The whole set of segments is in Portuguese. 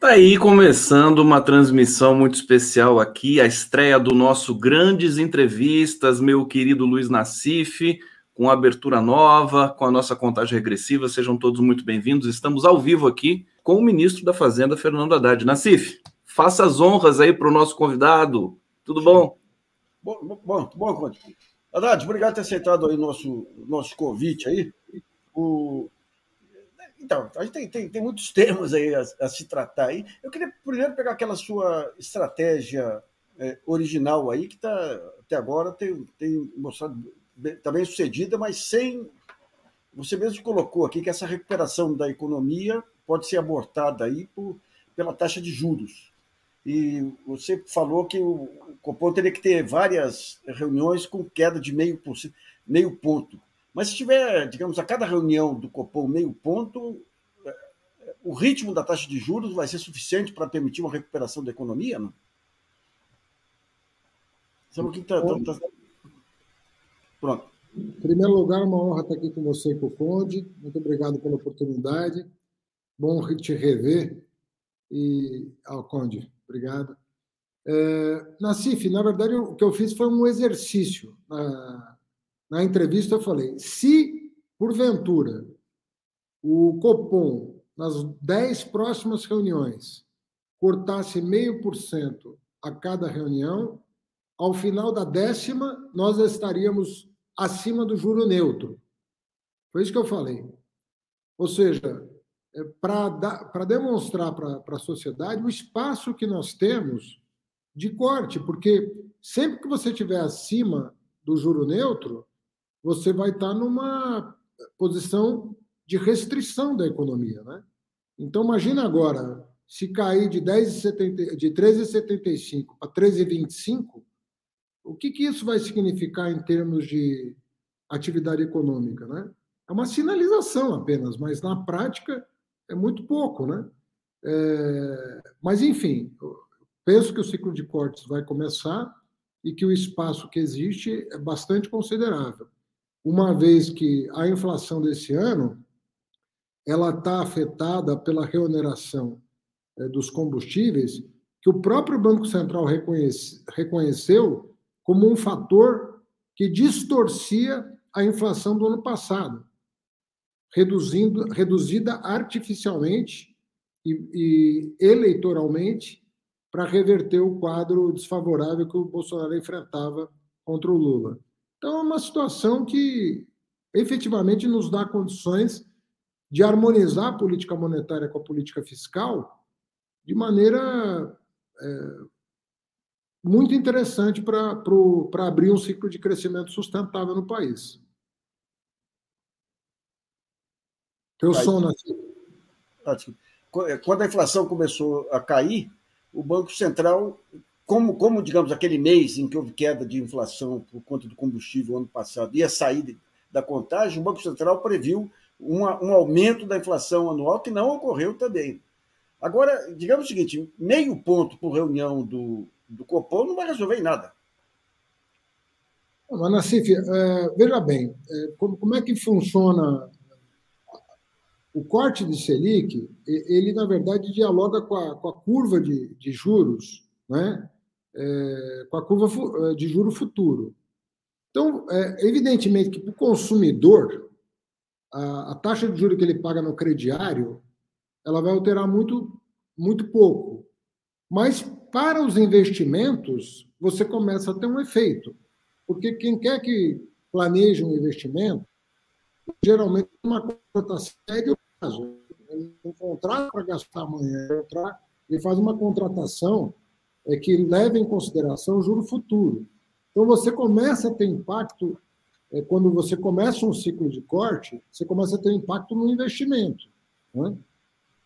Tá aí começando uma transmissão muito especial aqui, a estreia do nosso Grandes Entrevistas, meu querido Luiz Nassif, com abertura nova, com a nossa contagem regressiva. Sejam todos muito bem-vindos. Estamos ao vivo aqui com o ministro da Fazenda, Fernando Haddad. Nassif, faça as honras aí para o nosso convidado. Tudo bom? Bom, bom, bom, Conde. Haddad, obrigado por ter aceitado aí nosso nosso convite aí. O, então, a gente tem, tem, tem muitos temas aí a, a, se tratar aí. Eu queria primeiro pegar aquela sua estratégia é, original aí, que tá, até agora tem, tem mostrado está bem sucedida, mas sem. Você mesmo colocou aqui que essa recuperação da economia pode ser abortada aí por, pela taxa de juros. E você falou que o Copom teria que ter várias reuniões com queda de meio, por, meio ponto. Mas se tiver, digamos, a cada reunião do Copom meio ponto, é, o ritmo da taxa de juros vai ser suficiente para permitir uma recuperação da economia? Não? Sabe o que está. Tá, tá... Pronto. Em primeiro lugar, uma honra estar aqui com você e com o Conde. Muito obrigado pela oportunidade. Bom te rever. E, ao Conde, obrigado. É, Nassif, na verdade, o que eu fiz foi um exercício na, na entrevista eu falei: se, porventura, o Copom, nas dez próximas reuniões, cortasse meio por cento a cada reunião, ao final da décima, nós estaríamos acima do juro neutro. Foi isso que eu falei. Ou seja, é, para demonstrar para a sociedade o espaço que nós temos de corte, porque sempre que você estiver acima do juro neutro, você vai estar numa posição de restrição da economia, né? Então imagina agora, se cair de 10,70 de 13,75 para 13,25, o que, que isso vai significar em termos de atividade econômica, né? É uma sinalização apenas, mas na prática é muito pouco, né? É, mas enfim, penso que o ciclo de cortes vai começar e que o espaço que existe é bastante considerável uma vez que a inflação desse ano ela está afetada pela reoneração é, dos combustíveis, que o próprio Banco Central reconhece, reconheceu como um fator que distorcia a inflação do ano passado, reduzindo, reduzida artificialmente e, e eleitoralmente para reverter o quadro desfavorável que o Bolsonaro enfrentava contra o Lula. Então, é uma situação que efetivamente nos dá condições de harmonizar a política monetária com a política fiscal de maneira é, muito interessante para abrir um ciclo de crescimento sustentável no país. Teu som, Ótimo. Quando a inflação começou a cair, o Banco Central como, como, digamos, aquele mês em que houve queda de inflação por conta do combustível ano passado ia sair da contagem, o Banco Central previu uma, um aumento da inflação anual que não ocorreu também. Agora, digamos o seguinte: meio ponto por reunião do, do Copom não vai resolver em nada. Mas, é, veja bem, é, como, como é que funciona o corte de Selic? Ele, na verdade, dialoga com a, com a curva de, de juros, né? É, com a curva é, de juro futuro. Então, é, evidentemente que para o consumidor, a, a, taxa de juro que ele paga no crediário, ela vai alterar muito, muito pouco. Mas para os investimentos, você começa a ter um efeito. Porque quem quer que planeje um investimento, geralmente uma conta séria prazo. Ele não contrata para gastar amanhã, ele faz uma contratação é que leva em consideração o juro futuro. Então, você começa a ter impacto, é, quando você começa um ciclo de corte, você começa a ter impacto no investimento. Né?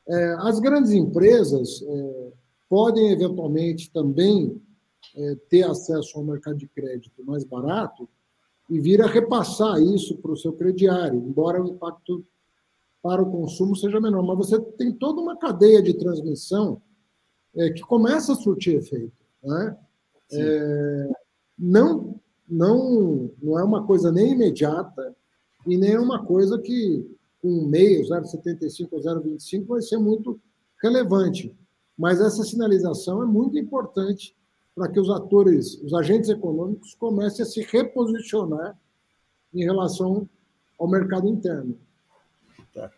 É, as grandes empresas é, podem, eventualmente, também é, ter acesso ao mercado de crédito mais barato e vir a repassar isso para o seu crediário, embora o impacto para o consumo seja menor. Mas você tem toda uma cadeia de transmissão é, que começa a surtir efeito. Né? É, não, não, não é uma coisa nem imediata e nem é uma coisa que com meio, 0,75 ou 0,25, vai ser muito relevante. mas essa sinalização é muito importante para que os atores, os agentes econômicos comecem a se reposicionar em relação ao mercado interno. Tá.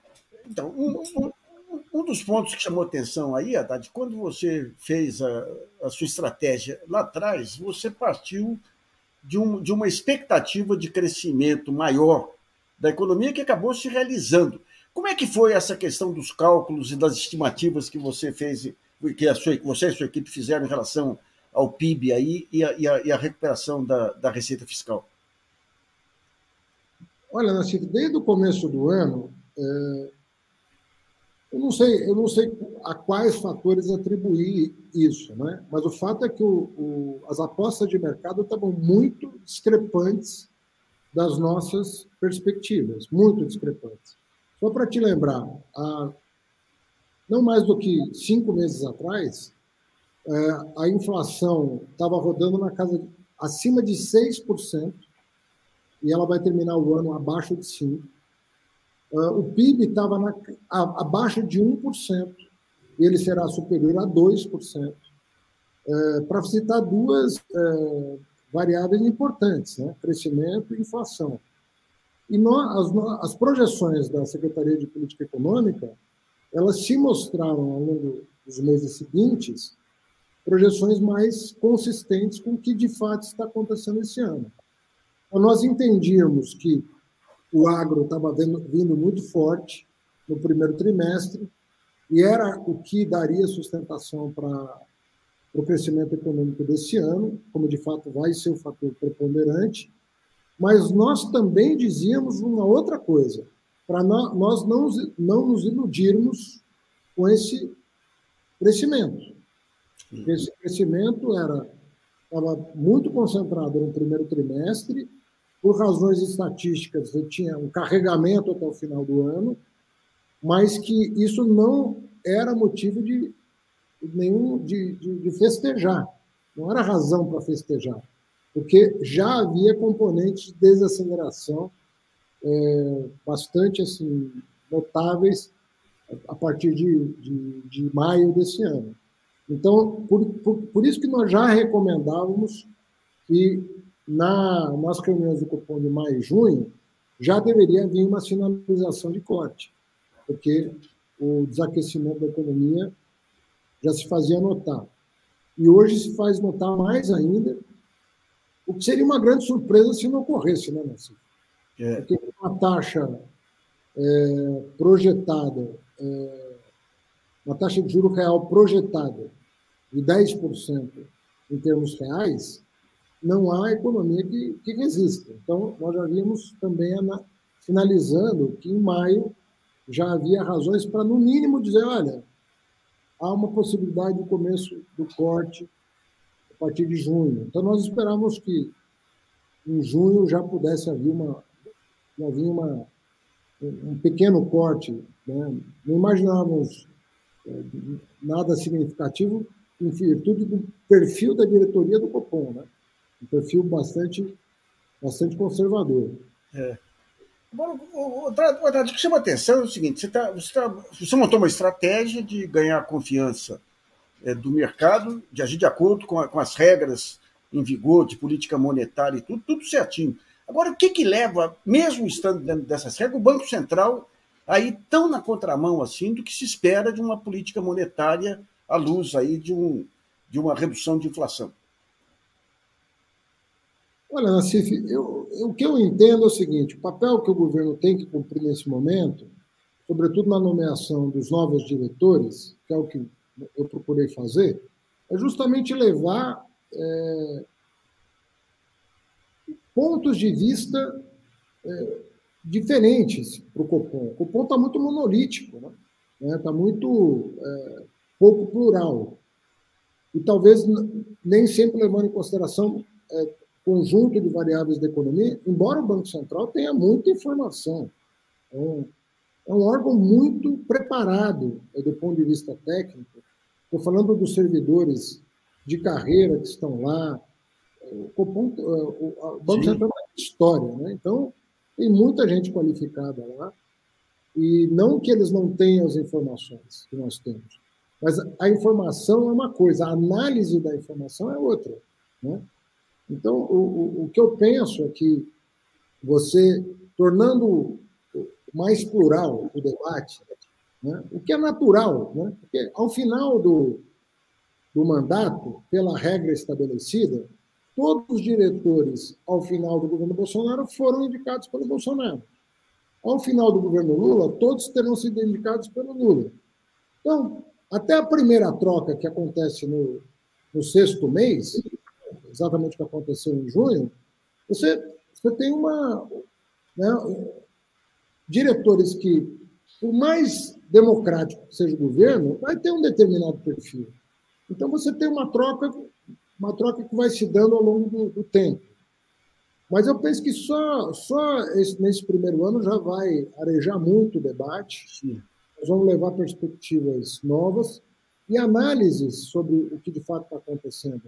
Então, um, um, um, dos pontos que chamou atenção aí, Haddad, quando você fez a, a sua estratégia lá atrás, você partiu de, um, de uma expectativa de crescimento maior da economia que acabou se realizando. Como é que foi essa questão dos cálculos e das estimativas que você fez, que a sua, você e sua equipe fizeram em relação ao PIB aí e a, e a, e a recuperação da, da receita fiscal? Olha, Nassif, desde o começo do ano, é, eu não sei, eu não sei a quais fatores atribuir isso, né? Mas o fato é que o, o, as apostas de mercado estavam muito discrepantes das nossas perspectivas, muito discrepantes. Só para te lembrar, há não mais do que cinco meses atrás, é, a inflação estava rodando na casa de, acima de 6%, e ela vai terminar o ano abaixo de 5%. É, o PIB estava abaixo de 1%, e ele será superior a 2%. É, para citar duas variáveis importantes, né? crescimento e inflação. E nós, as, as, projeções da Secretaria de Política Econômica, elas se mostraram ao longo dos meses seguintes projeções mais consistentes com o que de fato está acontecendo esse ano. Então, nós entendíamos que o agro estava vindo muito forte no primeiro trimestre e era o que daria sustentação para o crescimento econômico desse ano, como de fato vai ser o fator preponderante, mas nós também dizíamos uma outra coisa, para nós não, não nos iludirmos com esse crescimento. Esse crescimento era estava muito concentrado no primeiro trimestre, por razões estatísticas, ele tinha um carregamento até o final do ano, mas que isso não era motivo de nenhum de, de, de festejar, não era razão para festejar, porque já havia componentes de desaceleração é, bastante assim notáveis a partir de, de, de maio desse ano. Então, por, por, por, isso que nós já recomendávamos que na, nas reuniões do cupom de maio e junho já deveria vir uma sinalização de corte, porque o desaquecimento da economia já se fazia notar. E hoje se faz notar mais ainda, o que seria uma grande surpresa se não ocorresse, né, Nancy? É. Porque uma taxa é, projetada, é, uma taxa de juro real projetada de 10% em termos reais, não há economia que, que resista. Então, nós já vimos também finalizando que em maio já havia razões para, no mínimo, dizer: olha, há uma possibilidade do começo do corte a partir de junho. Então, nós esperávamos que em junho já pudesse haver uma, havia uma, um pequeno corte. Né? Não imaginávamos eh, nada significativo em virtude do perfil da diretoria do Copom, né? Um perfil bastante, bastante conservador. É. Agora, o, que chama atenção é o seguinte: você, tá, você, tá, você montou uma estratégia de ganhar confiança é, do mercado, de agir de acordo com, a, com, as regras em vigor de política monetária e tudo, tudo certinho. Agora, o que, que leva, mesmo estando dentro dessas regras, o Banco Central aí tão na contramão assim do que se espera de uma política monetária à luz aí de, um, de uma redução de inflação? Olha, Nassif, eu, eu, o que eu entendo é o seguinte: o papel que o governo tem que cumprir nesse momento, sobretudo na nomeação dos novos diretores, que é o que eu procurei fazer, é justamente levar é, pontos de vista é, diferentes para o Copom. O Copom está muito monolítico, está né? Tá muito é, pouco plural. E talvez nem sempre levando em consideração é, conjunto de variáveis da economia, embora o Banco Central tenha muita informação. É um, é um órgão muito preparado é, do ponto de vista técnico. Estou falando dos servidores de carreira que estão lá. O, Copom, é, o Banco Sim. Central é história, né? Então, tem muita gente qualificada lá. E não que eles não tenham as informações que nós temos, Mas a informação é uma coisa, a análise da informação é outra. Né? Então, o, o, que eu penso é que você, tornando mais plural o debate, né? o que é natural, né? porque ao final do, do mandato, pela regra estabelecida, todos os diretores, ao final do governo Bolsonaro, foram indicados pelo Bolsonaro. Ao final do governo Lula, todos terão sido indicados pelo Lula. Então, até a primeira troca que acontece no, no sexto mês, exatamente o que aconteceu em junho, você, você tem uma. Né, diretores que, por mais democrático que seja o governo, vai ter um determinado perfil. Então você tem uma troca, uma troca que vai se dando ao longo do, do tempo. Mas eu penso que só, só esse, nesse primeiro ano já vai arejar muito o debate. Sim. Nós vamos levar perspectivas novas e análises sobre o que de fato está acontecendo.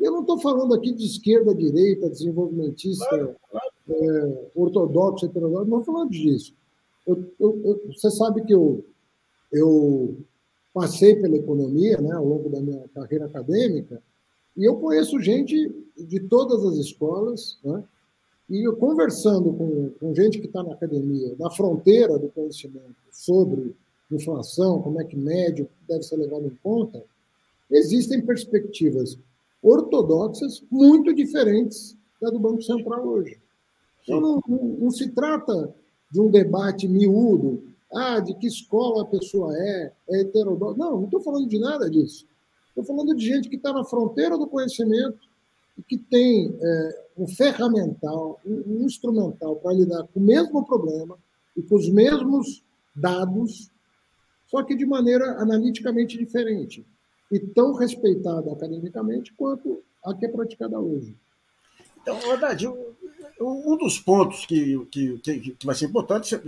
Eu não estou falando aqui de esquerda, direita, desenvolvimentista, claro, claro. É, ortodoxo, heterodoxo, não estou falando disso. Eu, eu, eu, você sabe que eu, eu passei pela economia né, ao longo da minha carreira acadêmica e eu conheço gente de todas as escolas, né, e eu, conversando com, com gente que está na academia, na fronteira do conhecimento sobre inflação, como é que médio deve ser levado em conta, existem perspectivas ortodoxas muito diferentes da do Banco Central hoje. Então, não, não, não se trata de um debate miúdo, ah, de que escola a pessoa é, é heterodoxa. Não, não estou falando de nada disso. Estou falando de gente que está na fronteira do conhecimento e que tem é, um ferramental, um, um instrumental para lidar com o mesmo problema e com os mesmos dados, só que de maneira analiticamente diferente e tão respeitada academicamente quanto a que é praticada hoje. Então, Haddad, um dos pontos que, que, que, vai ser importante,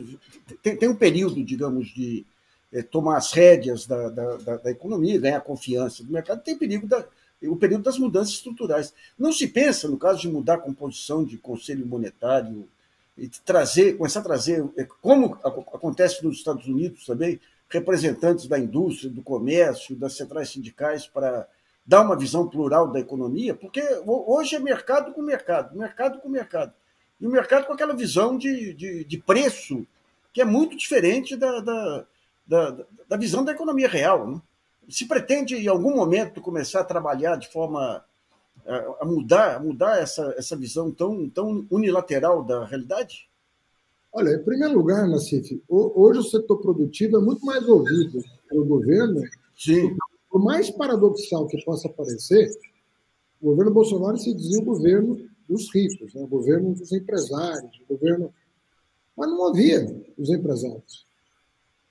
tem, tem um período, digamos, de é, tomar as rédeas da, da, da, economia, ganhar confiança do mercado, tem perigo da, o período das mudanças estruturais. Não se pensa, no caso de mudar a composição de conselho monetário, e trazer, começar a trazer, é, como acontece nos Estados Unidos também, representantes da indústria, do comércio, das centrais sindicais para dar uma visão plural da economia, porque hoje é mercado com mercado, mercado com mercado. E o mercado com aquela visão de, de, de preço que é muito diferente da, da, da, da visão da economia real. Né? Se pretende, em algum momento, começar a trabalhar de forma a, mudar, a mudar essa, essa visão tão, tão unilateral da realidade? Olha, em primeiro lugar, Nassif, hoje o setor produtivo é muito mais ouvido pelo governo. Sim. Por mais paradoxal que possa parecer, o governo Bolsonaro se dizia o governo dos ricos, né? o governo dos empresários, o governo. Mas não havia os empresários.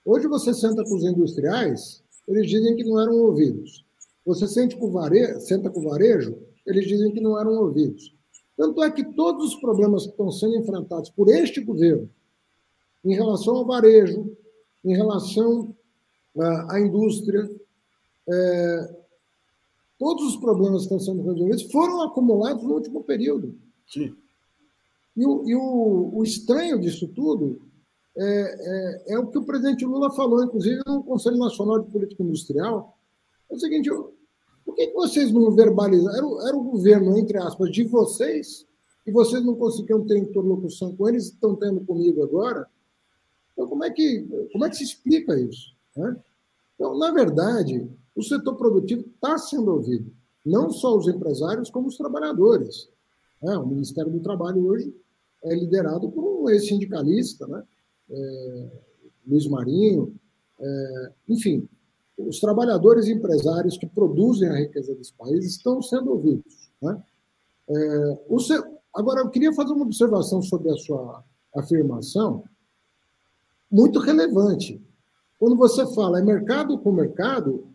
Hoje você senta com os industriais, eles dizem que não eram ouvidos. Você sente com varejo, senta com o varejo, eles dizem que não eram ouvidos. Tanto é que todos os problemas que estão sendo enfrentados por este governo, em relação ao varejo, em relação à, indústria, é, todos os problemas que estão sendo resolvidos foram acumulados no último período. Sim. E, o, e o, o estranho disso tudo é, é, é, o que o presidente Lula falou, inclusive, no Conselho Nacional de Política Industrial. É o seguinte: por que, vocês não verbalizaram? Era, era o governo, entre aspas, de vocês, e vocês não conseguiam ter interlocução com eles, estão tendo comigo agora. Então, como é que, como é que se explica isso? Né? Então, na verdade, o setor produtivo está sendo ouvido, não só os empresários, como os trabalhadores. Né? O Ministério do Trabalho hoje é liderado por um ex-sindicalista, né? é, Luiz Marinho, é, enfim, os trabalhadores e empresários que produzem a riqueza desse país estão sendo ouvidos. Né? É, agora, eu queria fazer uma observação sobre a sua afirmação, muito relevante. Quando você fala é mercado com mercado,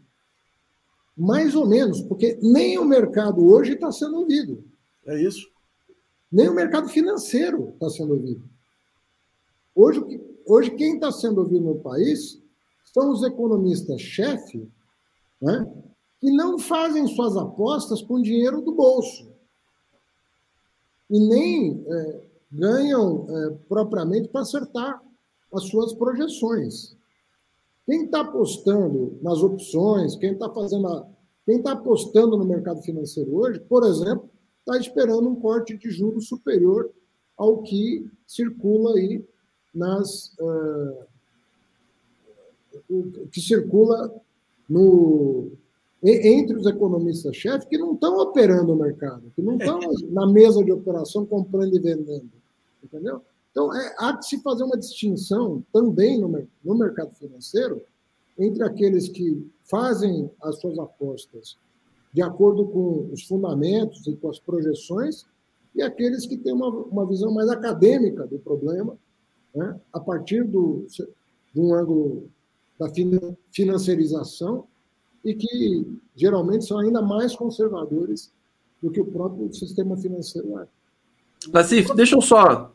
mais ou menos, porque nem o mercado hoje está sendo ouvido. É isso. Nem o mercado financeiro está sendo ouvido. Hoje, hoje quem está sendo ouvido no país são os economistas-chefe, né, que não fazem suas apostas com dinheiro do bolso. E nem é, ganham é, propriamente para acertar as suas projeções. Quem está apostando nas opções, quem está fazendo a, quem está apostando no mercado financeiro hoje, por exemplo, está esperando um corte de juros superior ao que circula aí nas uh, que circula no entre os economistas-chefes que não estão operando o mercado, que não estão na mesa de operação comprando e vendendo, entendeu? Então, é, há que se fazer uma distinção também no, no mercado financeiro entre aqueles que fazem as suas apostas de acordo com os fundamentos e com as projeções e aqueles que têm uma, uma visão mais acadêmica do problema, né, a partir do, de um ângulo da financiarização e que geralmente são ainda mais conservadores do que o próprio sistema financeiro é. Nassif, deixa eu só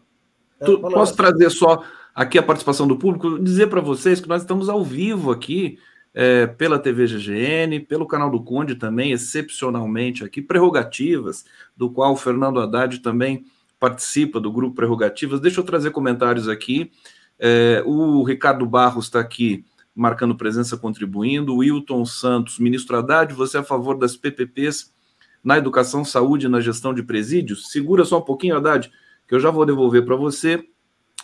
é, tu, posso trazer só aqui a participação do público, dizer para vocês que nós estamos ao vivo aqui é, pela TV GGN, pelo canal do Conde também, excepcionalmente aqui, Prerrogativas, do qual o Fernando Haddad também participa do grupo Prerrogativas. Deixa eu trazer comentários aqui. É, o Ricardo Barros está aqui marcando presença, contribuindo. Wilton Santos, ministro Haddad, você é a favor das PPPs na educação, saúde e na gestão de presídios? Segura só um pouquinho, Haddad que eu já vou devolver para você.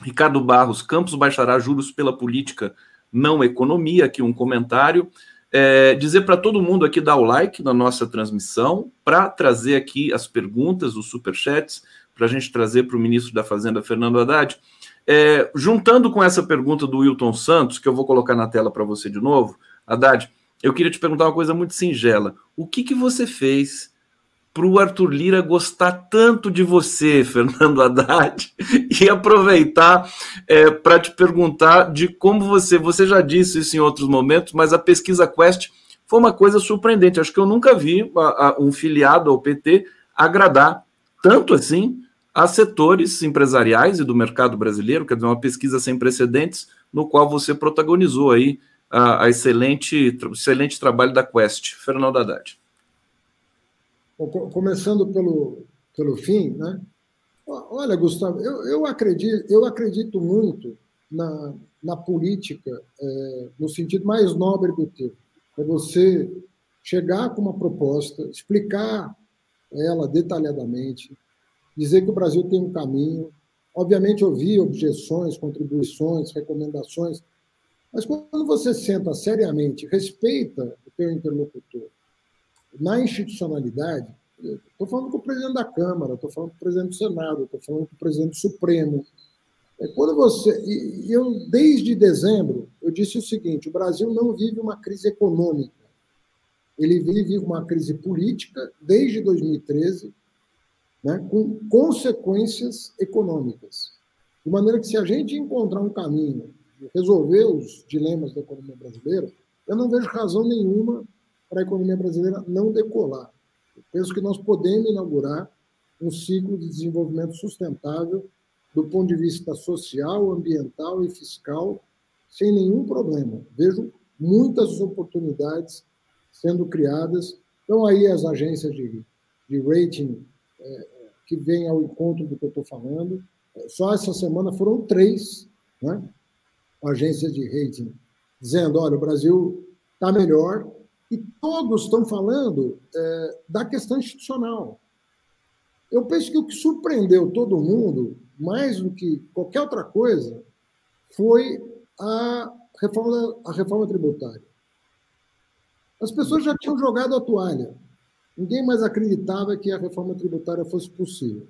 Ricardo Barros, Campos baixará juros pela política, não economia. Aqui um comentário. É, dizer para todo mundo aqui dar o like na nossa transmissão, para trazer aqui as perguntas, os superchats, para a gente trazer para o ministro da Fazenda, Fernando Haddad. É, juntando com essa pergunta do Wilton Santos, que eu vou colocar na tela para você de novo, Haddad, eu queria te perguntar uma coisa muito singela. O que, que você fez para o Arthur Lira gostar tanto de você, Fernando Haddad, e aproveitar é, para te perguntar de como você, você já disse isso em outros momentos, mas a pesquisa Quest foi uma coisa surpreendente. Acho que eu nunca vi a, a, um filiado ao PT agradar tanto assim a setores empresariais e do mercado brasileiro, quer dizer, uma pesquisa sem precedentes, no qual você protagonizou aí a, a excelente, excelente trabalho da Quest. Fernando Haddad começando pelo, pelo fim, né? Olha, Gustavo, eu, eu, acredito, eu acredito muito na, na política é, no sentido mais nobre do termo. É você chegar com uma proposta, explicar ela detalhadamente, dizer que o Brasil tem um caminho, obviamente ouvir objeções, contribuições, recomendações, mas quando você senta seriamente, respeita o teu interlocutor, na institucionalidade, estou falando com o presidente da Câmara, estou falando com o presidente do Senado, estou falando com o presidente do Supremo. É quando você, e eu desde dezembro eu disse o seguinte: o Brasil não vive uma crise econômica, ele vive uma crise política desde 2013, né, com consequências econômicas. De maneira que se a gente encontrar um caminho de resolver os dilemas da economia brasileira, eu não vejo razão nenhuma para a economia brasileira não decolar. Eu penso que nós podemos inaugurar um ciclo de desenvolvimento sustentável do ponto de vista social, ambiental e fiscal, sem nenhum problema. Vejo muitas oportunidades sendo criadas. Então, aí as agências de, de rating é, que vêm ao encontro do que eu estou falando. Só essa semana foram três né, agências de rating dizendo: olha, o Brasil está melhor, e todos estão falando é, da questão institucional. Eu penso que o que surpreendeu todo mundo, mais do que qualquer outra coisa, foi a reforma, a reforma tributária. As pessoas já tinham jogado a toalha. Ninguém mais acreditava que a reforma tributária fosse possível.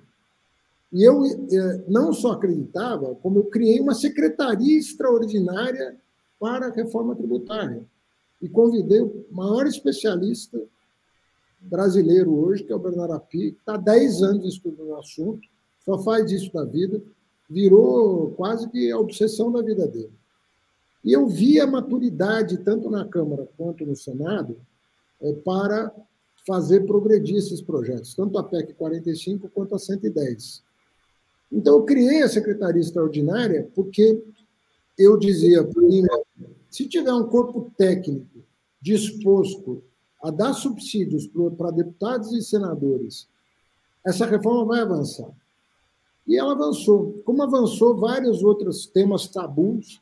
E eu é, não só acreditava, como eu criei uma secretaria extraordinária para a reforma tributária e convidei o maior especialista brasileiro hoje, que é o Bernardo Api, que está há 10 anos estudando o assunto, só faz isso da vida, virou quase que a obsessão da vida dele. E eu vi a maturidade, tanto na Câmara quanto no Senado, é, para fazer progredir esses projetos, tanto a PEC 45 quanto a 110. Então, eu criei a Secretaria Extraordinária porque eu dizia para se tiver um corpo técnico disposto a dar subsídios para deputados e senadores, essa reforma vai avançar. E ela avançou. Como avançou vários outros temas tabus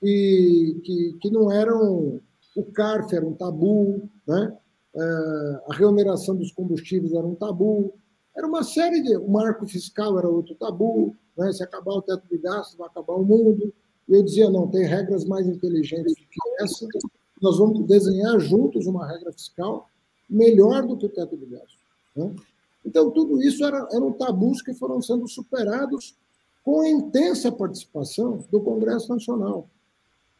que, que, que não eram. O CARF era um tabu, né? É, a remuneração dos combustíveis era um tabu, era uma série de. O marco fiscal era outro tabu, né? se acabar o teto de gastos, vai acabar o mundo. E eu dizia: não, tem regras mais inteligentes do que essa, nós vamos desenhar juntos uma regra fiscal melhor do que o teto de gastos. Né? Então, tudo isso era, eram tabus que foram sendo superados com a intensa participação do Congresso Nacional.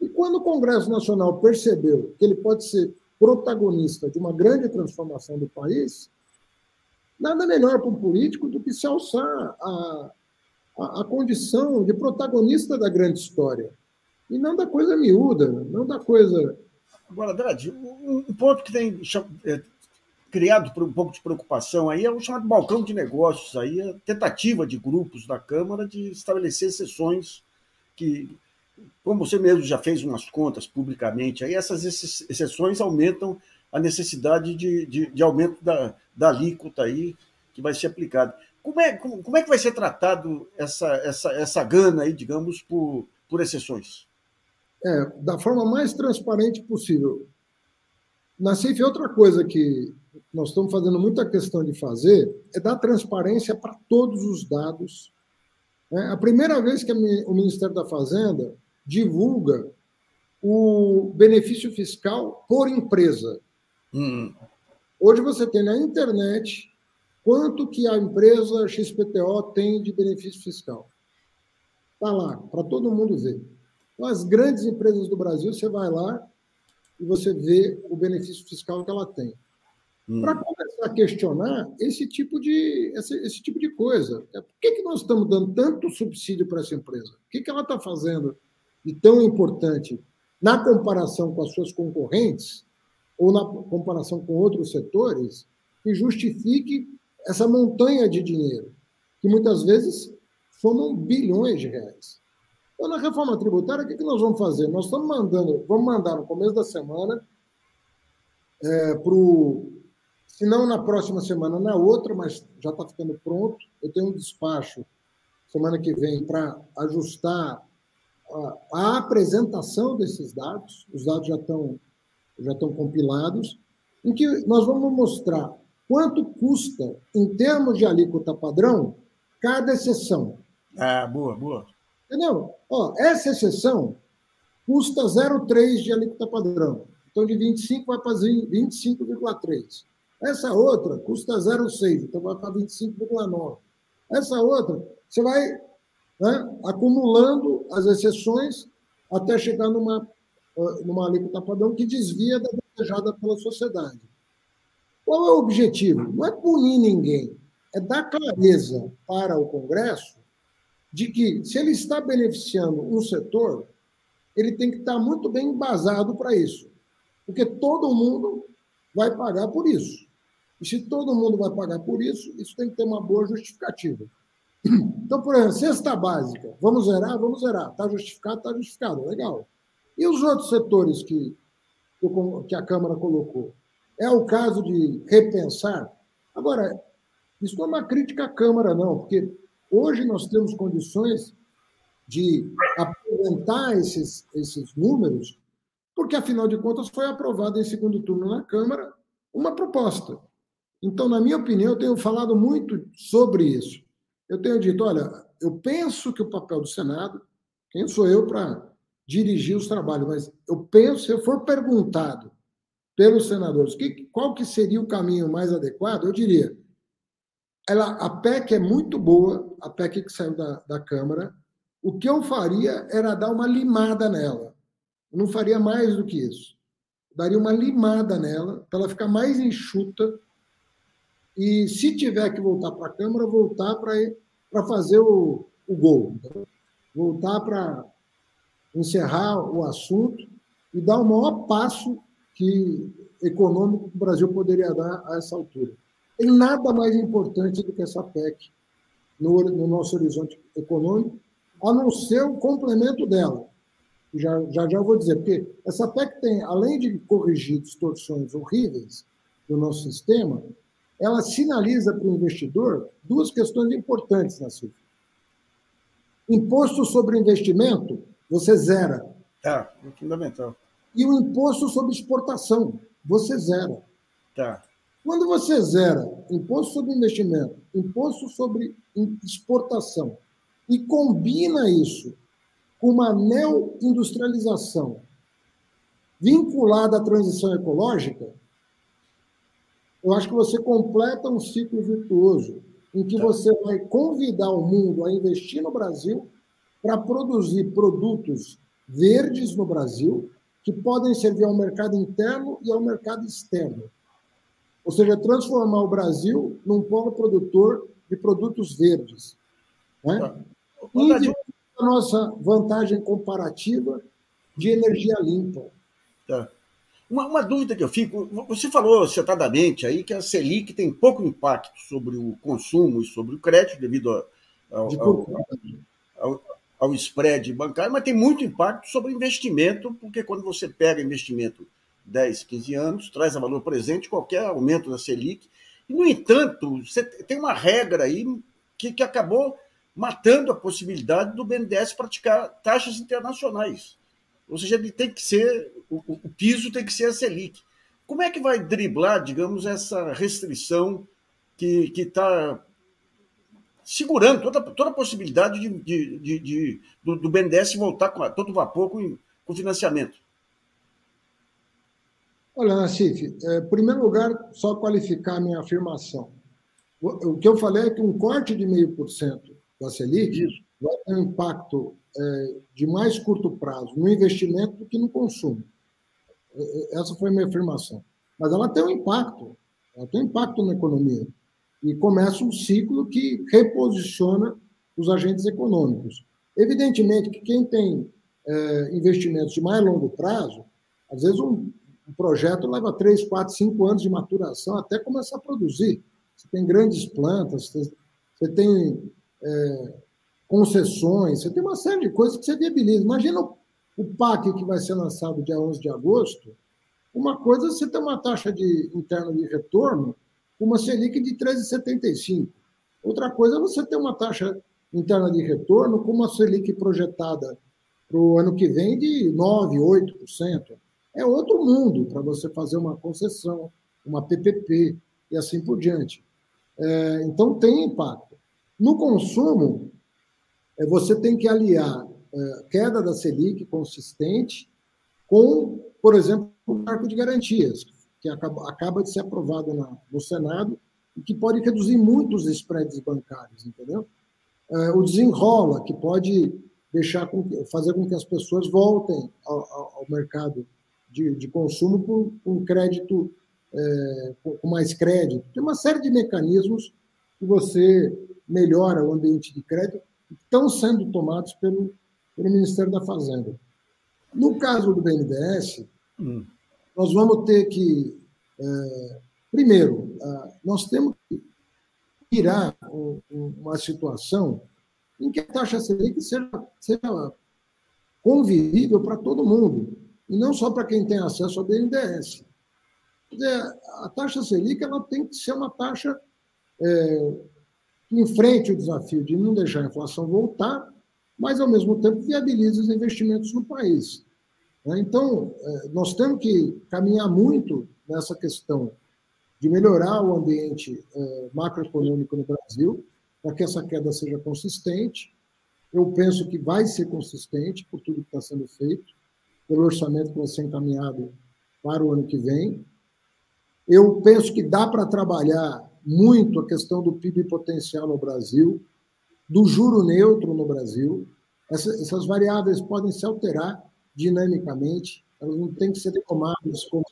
E quando o Congresso Nacional percebeu que ele pode ser protagonista de uma grande transformação do país, nada melhor para um político do que se alçar a, a, a condição de protagonista da grande história. E não da coisa miúda, não da coisa. Agora, Drade, um, ponto que tem é, criado um pouco de preocupação aí é o chamado balcão de negócios, aí a tentativa de grupos da Câmara de estabelecer sessões que como você mesmo já fez umas contas publicamente, aí essas exceções aumentam a necessidade de, de, de aumento da, da alíquota aí que vai ser aplicada. Como é, como, como, é que vai ser tratado essa, essa, essa gana aí, digamos, por, por exceções? É, da forma mais transparente possível. Na CIF, outra coisa que nós estamos fazendo muita questão de fazer é dar transparência para todos os dados. É, a primeira vez que o Ministério da Fazenda divulga o benefício fiscal por empresa. Hum. Hoje você tem na internet quanto que a empresa XPTO tem de benefício fiscal. Está lá, para todo mundo ver. Então, as grandes empresas do Brasil, você vai lá e você vê o benefício fiscal que ela tem. Hum. Para começar a questionar esse tipo de, esse, esse, tipo de coisa. Por que, que nós estamos dando tanto subsídio para essa empresa? O que, que ela está fazendo e tão importante na comparação com as suas concorrentes ou na comparação com outros setores que justifique essa montanha de dinheiro, que muitas vezes somam bilhões de reais. Então, na reforma tributária, o que, nós vamos fazer? Nós estamos mandando, vamos mandar no começo da semana é. Se não na próxima semana, na outra, mas já está ficando pronto. Eu tenho um despacho semana que vem para ajustar a apresentação desses dados, os dados já estão, já estão compilados, em que nós vamos mostrar quanto custa, em termos de alíquota padrão, cada exceção. Ah, boa, boa. Entendeu? Ó, essa exceção custa 0,3 de alíquota padrão. Então, de 25 vai para 25,3. Essa outra custa 0,6, então vai para 25,9. Essa outra, você vai né, acumulando as exceções até chegar numa, numa alíquota padrão que desvia da desejada pela sociedade. Qual é o objetivo? Não é punir ninguém, é dar clareza para o Congresso de que, se ele está beneficiando um setor, ele tem que estar muito bem embasado para isso. Porque todo mundo vai pagar por isso. E se todo mundo vai pagar por isso, isso tem que ter uma boa justificativa. Então, por exemplo, cesta básica, vamos zerar? Vamos zerar. Está justificado? Está justificado. Legal. E os outros setores que, que a Câmara colocou? É o caso de repensar? Agora, isso não é uma crítica à Câmara, não, porque hoje nós temos condições de apresentar esses, esses números, porque, afinal de contas, foi aprovada em segundo turno na Câmara uma proposta. Então, na minha opinião, eu tenho falado muito sobre isso eu tenho dito: olha, eu penso que o papel do Senado, quem sou eu para dirigir os trabalhos, mas eu penso, se eu for perguntado pelos senadores que, qual que seria o caminho mais adequado, eu diria: ela, a PEC é muito boa, a PEC que saiu da, da Câmara. O que eu faria era dar uma limada nela. Eu não faria mais do que isso. Daria uma limada nela para ela ficar mais enxuta e, se tiver que voltar para a Câmara, voltar para fazer o, o gol. Voltar para encerrar o assunto e dar o maior passo que econômico que o Brasil poderia dar a essa altura. Tem nada mais importante do que essa PEC no, no nosso horizonte econômico, a não ser o complemento dela. Já, já já vou dizer, porque essa PEC tem, além de corrigir distorções horríveis do nosso sistema, ela sinaliza para o investidor duas questões importantes na CIF. Imposto sobre investimento, você zera. Tá, é fundamental. E o imposto sobre exportação, você zera. Tá. Quando você zera imposto sobre investimento, imposto sobre exportação, e combina isso com uma neo-industrialização vinculada à transição ecológica, eu acho que você completa um ciclo virtuoso em que tá. você vai convidar o mundo a investir no Brasil para produzir produtos verdes no Brasil que podem servir ao mercado interno e ao mercado externo. Ou seja, transformar o Brasil num polo produtor de produtos verdes. Né? Tá. E a nossa vantagem comparativa de energia limpa. Tá. Uma, uma, dúvida que eu fico, você falou acertadamente aí que a Selic tem pouco impacto sobre o consumo e sobre o crédito devido ao, ao, ao, ao spread bancário, mas tem muito impacto sobre o investimento, porque quando você pega investimento 10, 15 anos, traz a valor presente qualquer aumento da Selic. E, no entanto, você tem uma regra aí que, que acabou matando a possibilidade do BNDES praticar taxas internacionais. Ou seja, ele tem que ser, o, o piso tem que ser a Selic. Como é que vai driblar, digamos, essa restrição que está segurando toda, toda a possibilidade de, de, de, de do, do, BNDES voltar com a, todo vapor com, com financiamento? Olha, Nassif, é, em primeiro lugar, só qualificar a minha afirmação. O, o que eu falei é que um corte de meio por cento da Selic Isso. Vai ter um impacto é, de mais curto prazo no investimento do que no consumo. É, é, essa foi a minha afirmação. Mas ela tem um impacto, ela tem um impacto na economia. E começa um ciclo que reposiciona os agentes econômicos. Evidentemente que quem tem é, investimentos de mais longo prazo, às vezes um, um projeto leva três, quatro, cinco anos de maturação até começar a produzir. Você tem grandes plantas, você tem é, concessões, você tem uma série de coisas que você viabiliza. Imagina o, PAC que vai ser lançado dia 11 de agosto, uma coisa é você tem uma taxa de interna de retorno uma Selic de 13,75. Outra coisa é você ter uma taxa interna de retorno com uma Selic projetada para o ano que vem de 9%, 8%. É outro mundo para você fazer uma concessão, uma PPP e assim por diante. É, então, tem impacto. No consumo, é, você tem que aliar é, queda da Selic consistente com, por exemplo, o marco de garantias, que acaba, acaba de ser aprovado na, no Senado e que pode reduzir muito os spreads bancários, entendeu? É, o desenrola, que pode deixar com, fazer com que as pessoas voltem ao, ao mercado de, de, consumo com, com crédito, é, com mais crédito. Tem uma série de mecanismos que você melhora o ambiente de crédito, estão sendo tomados pelo, pelo Ministério da Fazenda. No caso do BNDES, hum. nós vamos ter que, é, primeiro, nós temos que tirar uma situação em que a taxa Selic seja, seja convivível para todo mundo, e não só para quem tem acesso ao BNDES. Dizer, a taxa Selic ela tem que ser uma taxa é, enfrente o desafio de não deixar a inflação voltar, mas, ao mesmo tempo, viabilize os investimentos no país. Né? Então, é, nós temos que caminhar muito nessa questão de melhorar o ambiente é, macroeconômico no Brasil, para que essa queda seja consistente. Eu penso que vai ser consistente por tudo que está sendo feito, pelo orçamento que vai ser encaminhado para o ano que vem. Eu penso que dá para trabalhar muito a questão do PIB potencial no Brasil, do juro neutro no Brasil. Essas, essas variáveis podem se alterar dinamicamente, elas não têm que ser tomadas como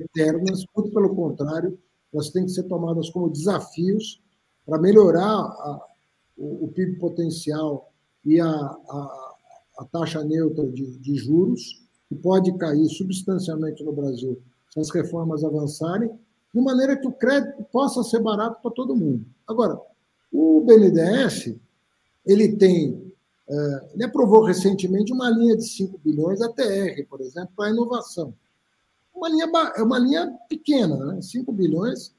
eternas, muito pelo contrário, elas têm que ser tomadas como desafios para melhorar a, o, o, PIB potencial e a, a, a taxa neutra de, de juros, que pode cair substancialmente no Brasil se as reformas avançarem, de maneira que o crédito possa ser barato para todo mundo. Agora, o BNDES, ele tem, é, ele aprovou recentemente uma linha de 5 bilhões ATR, por exemplo, para a inovação. Uma linha, é uma linha pequena, né? 5 bilhões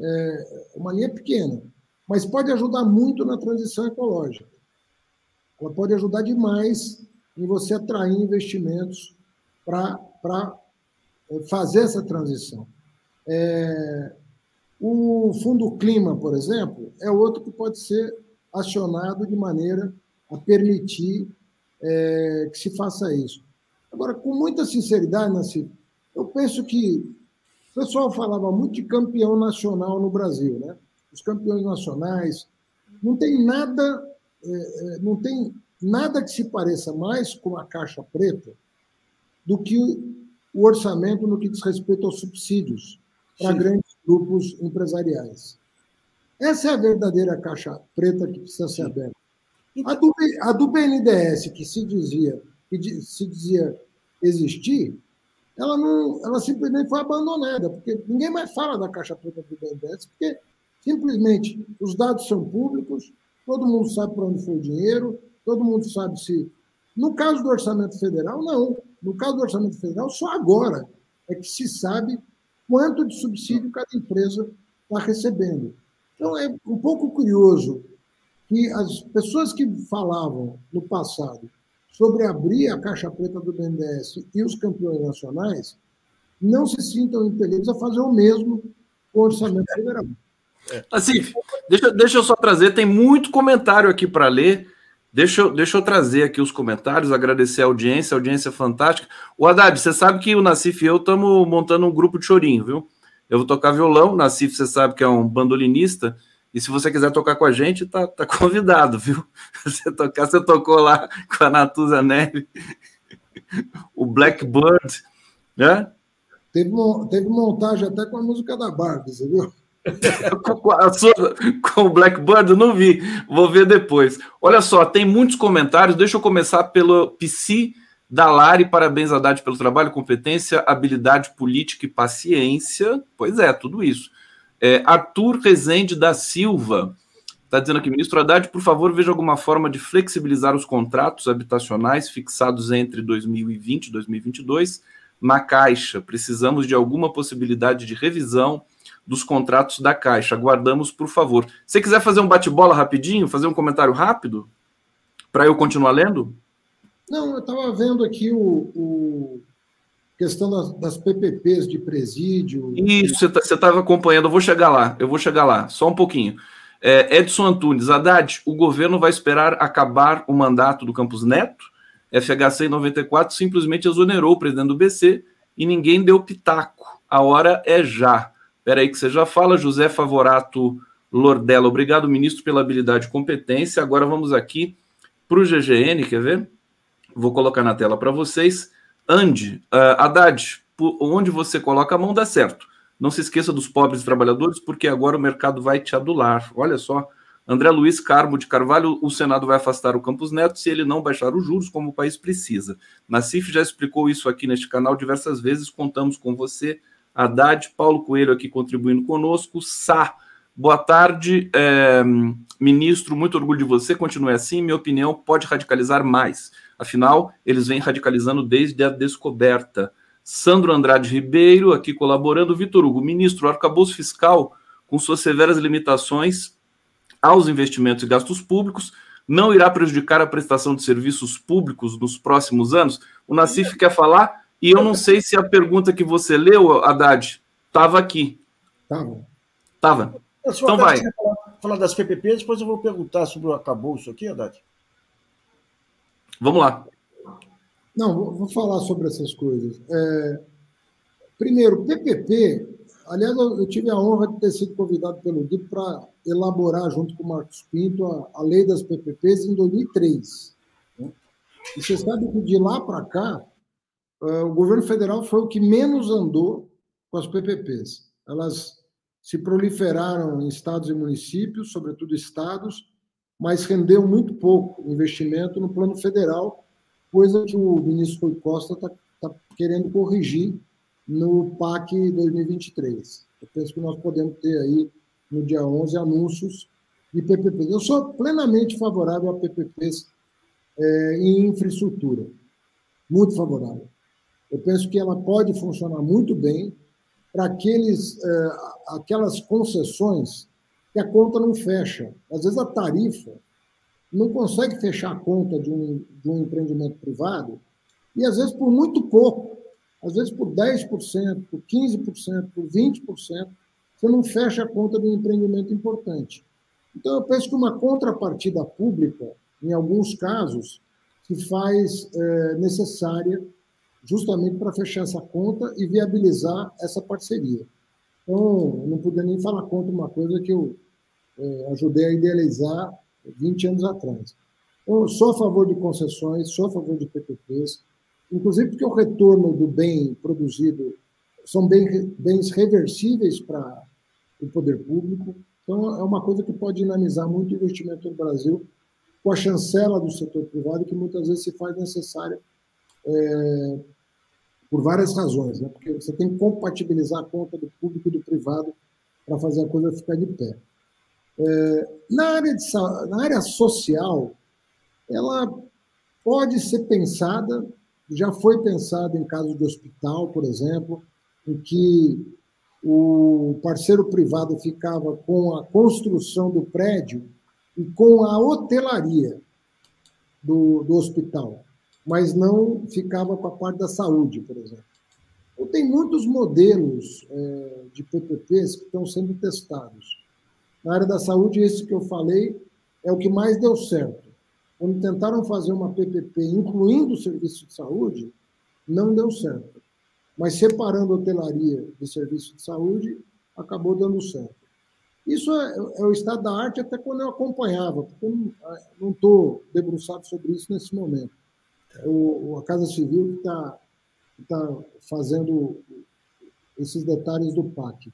é uma linha pequena, mas pode ajudar muito na transição ecológica. Ela pode ajudar demais em você atrair investimentos para é, fazer essa transição. É, o Fundo Clima, por exemplo, é outro que pode ser acionado de maneira a permitir é, que se faça isso. Agora, com muita sinceridade, Nancy, eu penso que o pessoal falava muito de campeão nacional no Brasil, né? Os campeões nacionais não tem nada, é, é, não tem nada que se pareça mais com a caixa preta do que o orçamento no que diz respeito aos subsídios para grandes grupos empresariais. Essa é a verdadeira caixa preta que precisa ser aberta. A do, a do BNDES, que se dizia, que se dizia existir, ela, não, ela simplesmente foi abandonada, porque ninguém mais fala da caixa preta do BNDES, porque simplesmente os dados são públicos, todo mundo sabe para onde foi o dinheiro, todo mundo sabe se. No caso do orçamento federal, não. No caso do orçamento federal, só agora é que se sabe quanto de subsídio cada empresa está recebendo. Então, é um pouco curioso que as pessoas que falavam no passado sobre abrir a caixa preta do BNDES e os campeões nacionais não se sintam impelidos a fazer o mesmo com o orçamento federal. Assim, deixa, deixa eu só trazer, tem muito comentário aqui para ler. Deixa eu, deixa eu trazer aqui os comentários, agradecer a audiência, a audiência é fantástica. O Haddad, você sabe que o Nassif e eu estamos montando um grupo de chorinho, viu? Eu vou tocar violão, o Nassif, você sabe que é um bandolinista, e se você quiser tocar com a gente, tá, tá convidado, viu? Você tocar, você tocou lá com a Natuza Neve, o Blackbird, né? Teve, teve montagem até com a música da Barbie, você viu? Com, sua, com o Blackbird, não vi, vou ver depois. Olha só, tem muitos comentários. Deixa eu começar pelo PC da Lari. Parabéns, Haddad, pelo trabalho, competência, habilidade política e paciência. Pois é, tudo isso. É, Arthur Rezende da Silva está dizendo aqui, ministro Haddad, por favor, veja alguma forma de flexibilizar os contratos habitacionais fixados entre 2020 e 2022 na Caixa. Precisamos de alguma possibilidade de revisão dos contratos da Caixa. Aguardamos, por favor. Se quiser fazer um bate-bola rapidinho, fazer um comentário rápido, para eu continuar lendo? Não, eu estava vendo aqui o, o, questão das, das PPPs de presídio. Isso, você estava tá, acompanhando, eu vou chegar lá, eu vou chegar lá, só um pouquinho. É, Edson Antunes, Haddad, o governo vai esperar acabar o mandato do Campos Neto? FHC em 94 simplesmente exonerou o presidente do BC e ninguém deu pitaco. A hora é já. Espera aí que você já fala, José Favorato Lordela. Obrigado, ministro, pela habilidade e competência. Agora vamos aqui para o GGN, quer ver? Vou colocar na tela para vocês. Ande, uh, Haddad, onde você coloca a mão dá certo. Não se esqueça dos pobres trabalhadores, porque agora o mercado vai te adular. Olha só. André Luiz Carmo de Carvalho, o Senado vai afastar o Campos Neto se ele não baixar os juros, como o país precisa. Nassif já explicou isso aqui neste canal diversas vezes, contamos com você. Haddad, Paulo Coelho aqui contribuindo conosco. Sá, boa tarde, é, ministro, muito orgulho de você, continue assim, minha opinião pode radicalizar mais. Afinal, eles vêm radicalizando desde a descoberta. Sandro Andrade Ribeiro, aqui colaborando. Vitor Hugo, ministro, o arcabouço fiscal, com suas severas limitações aos investimentos e gastos públicos, não irá prejudicar a prestação de serviços públicos nos próximos anos? O Nassif quer falar, e eu não sei se a pergunta que você leu, Haddad, estava aqui. Estava. Estava. Então vai. Falar, falar das PPPs, depois eu vou perguntar sobre o arcabouço aqui, Haddad. Vamos lá. Não, vou falar sobre essas coisas. É, primeiro, PPP, aliás, eu tive a honra de ter sido convidado pelo DIP para elaborar, junto com o Marcos Pinto, a, a lei das PPPs em 2003. Né? E você sabe que de lá para cá, o governo federal foi o que menos andou com as PPPs. Elas se proliferaram em estados e municípios, sobretudo estados, mas rendeu muito pouco investimento no plano federal, coisa que o ministro Rui Costa está tá querendo corrigir no PAC 2023. Eu penso que nós podemos ter aí, no dia 11, anúncios de PPPs. Eu sou plenamente favorável a PPPs é, em infraestrutura, muito favorável. Eu penso que ela pode funcionar muito bem para aqueles, é, aquelas concessões que a conta não fecha. Às vezes a tarifa não consegue fechar a conta de um, de um empreendimento privado, e às vezes por muito pouco, às vezes por 10%, por 15%, por 20%, você não fecha a conta de um empreendimento importante. Então, eu penso que uma contrapartida pública, em alguns casos, se faz é, necessária justamente para fechar essa conta e viabilizar essa parceria. Então, não podia nem falar contra uma coisa que eu é, ajudei a idealizar 20 anos atrás. Então, sou a favor de concessões, sou a favor de PPPs, inclusive porque o retorno do bem produzido são bens reversíveis para o poder público. Então, é uma coisa que pode dinamizar muito o investimento no Brasil, com a chancela do setor privado, que muitas vezes se faz necessária é, por várias razões, né? porque você tem que compatibilizar a conta do público e do privado para fazer a coisa ficar de pé. É, na, área de, na área social, ela pode ser pensada, já foi pensada em casos de hospital, por exemplo, em que o parceiro privado ficava com a construção do prédio e com a hotelaria do, do hospital, mas não ficava com a parte da saúde, por exemplo. Então, tem muitos modelos é, de PPPs que estão sendo testados. Na área da saúde, esse que eu falei é o que mais deu certo. Quando tentaram fazer uma PPP incluindo o serviço de saúde, não deu certo. Mas separando hotelaria de serviço de saúde, acabou dando certo. Isso é, é o estado da arte até quando eu acompanhava, porque eu não estou debruçado sobre isso nesse momento. O, a Casa Civil que está tá fazendo esses detalhes do PAC.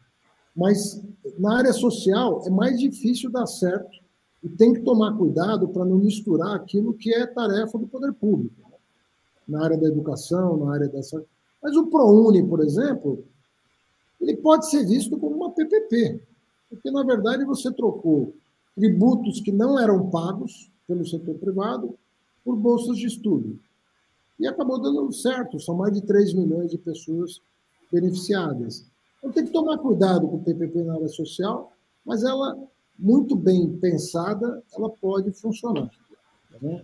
Mas na área social é mais difícil dar certo e tem que tomar cuidado para não misturar aquilo que é tarefa do poder público. Né? Na área da educação, na área dessa. Mas o ProUni, por exemplo, ele pode ser visto como uma PPP, porque na verdade você trocou tributos que não eram pagos pelo setor privado por bolsas de estudo. E acabou dando certo, são mais de 3 milhões de pessoas beneficiadas. Então tem que tomar cuidado com o PPP na área social, mas ela, muito bem pensada, ela pode funcionar. Né?